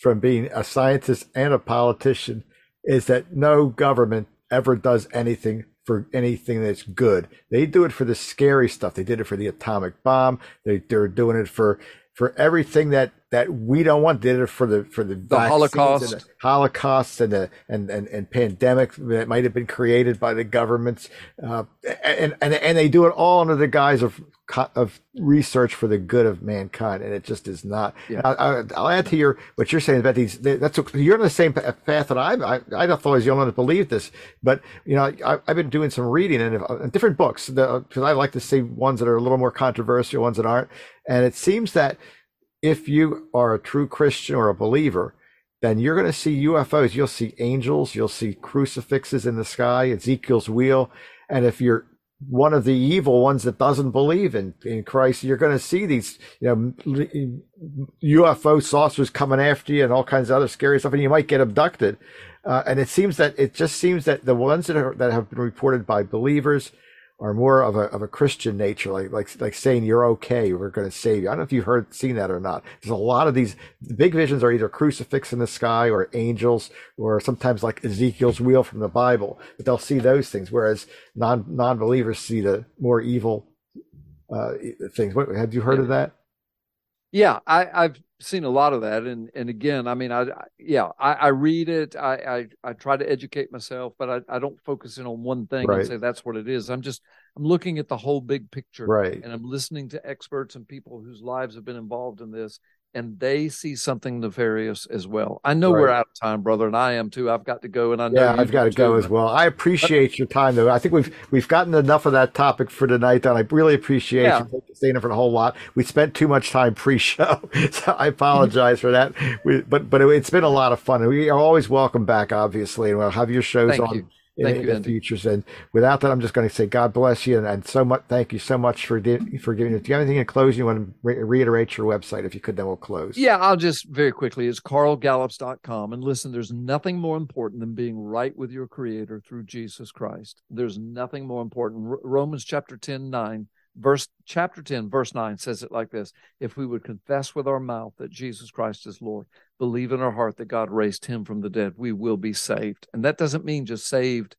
from being a scientist and a politician is that no government ever does anything for anything that's good. They do it for the scary stuff. They did it for the atomic bomb. They, they're doing it for for everything that that we don't want. Did it for the for the, the Holocaust, and the Holocaust, and the and, and and pandemic that might have been created by the governments, uh, and and and they do it all under the guise of of research for the good of mankind, and it just is not. Yeah. I, will add to your what you're saying about these. That's you're on the same path that I I I thought I was the only one to believe this, but you know I, have been doing some reading and uh, different books because I like to see ones that are a little more controversial, ones that aren't, and it seems that if you are a true Christian or a believer, then you're going to see UFOs. You'll see angels. You'll see crucifixes in the sky, Ezekiel's wheel. And if you're one of the evil ones that doesn't believe in, in Christ, you're going to see these, you know, UFO saucers coming after you and all kinds of other scary stuff, and you might get abducted. Uh, and it seems that it just seems that the ones that are that have been reported by believers are more of a of a Christian nature, like like like saying you're okay, we're going to save you. I don't know if you've heard seen that or not. There's a lot of these the big visions are either crucifix in the sky or angels, or sometimes like Ezekiel's wheel from the Bible. But they'll see those things, whereas non non believers see the more evil uh, things. What, have you heard yeah. of that? Yeah, I, I've seen a lot of that, and and again, I mean, I, I yeah, I, I, read it, I, I, I try to educate myself, but I, I don't focus in on one thing right. and say that's what it is. I'm just I'm looking at the whole big picture, right? And I'm listening to experts and people whose lives have been involved in this, and they see something nefarious as well. I know right. we're out of time, brother, and I am too. I've got to go, and I know yeah, I've got to go as well. I appreciate but, your time, though. I think we've we've gotten enough of that topic for tonight. And I really appreciate yeah. you staying for a whole lot. We spent too much time pre-show, so I apologize for that. We, but but it, has been a lot of fun, and we are always welcome back, obviously, and we'll have your shows Thank on. You in, thank in you, the futures. And without that, I'm just going to say God bless you and, and so much. Thank you so much for di- for giving it. Do you have anything in closing? You want to re- reiterate your website if you could, then we'll close. Yeah, I'll just very quickly. It's carlgallups.com. And listen, there's nothing more important than being right with your Creator through Jesus Christ. There's nothing more important. R- Romans chapter 10, 9 verse chapter 10 verse 9 says it like this if we would confess with our mouth that jesus christ is lord believe in our heart that god raised him from the dead we will be saved and that doesn't mean just saved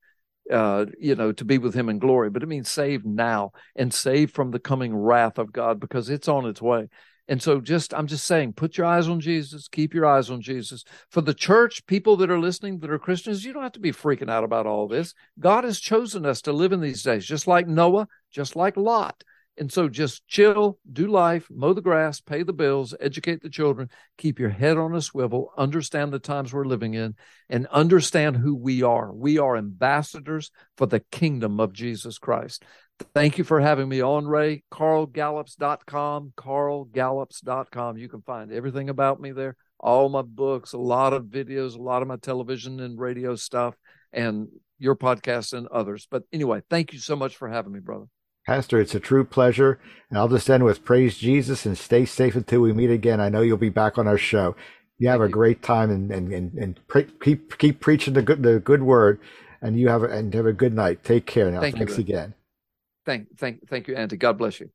uh, you know, to be with him in glory, but it means saved now and saved from the coming wrath of God because it's on its way. And so just I'm just saying, put your eyes on Jesus, keep your eyes on Jesus. For the church, people that are listening that are Christians, you don't have to be freaking out about all this. God has chosen us to live in these days, just like Noah, just like Lot. And so just chill, do life, mow the grass, pay the bills, educate the children, keep your head on a swivel, understand the times we're living in, and understand who we are. We are ambassadors for the kingdom of Jesus Christ. Thank you for having me on, Ray. CarlGallups.com, CarlGallups.com. You can find everything about me there, all my books, a lot of videos, a lot of my television and radio stuff, and your podcast and others. But anyway, thank you so much for having me, brother. Pastor, it's a true pleasure. And I'll just end with praise Jesus and stay safe until we meet again. I know you'll be back on our show. You have Thank a you. great time and, and, and, and pre- keep, keep preaching the good, the good word and you have a, and have a good night. Take care now. Thank Thanks you, again. Thank, thank, thank you, Andy. God bless you.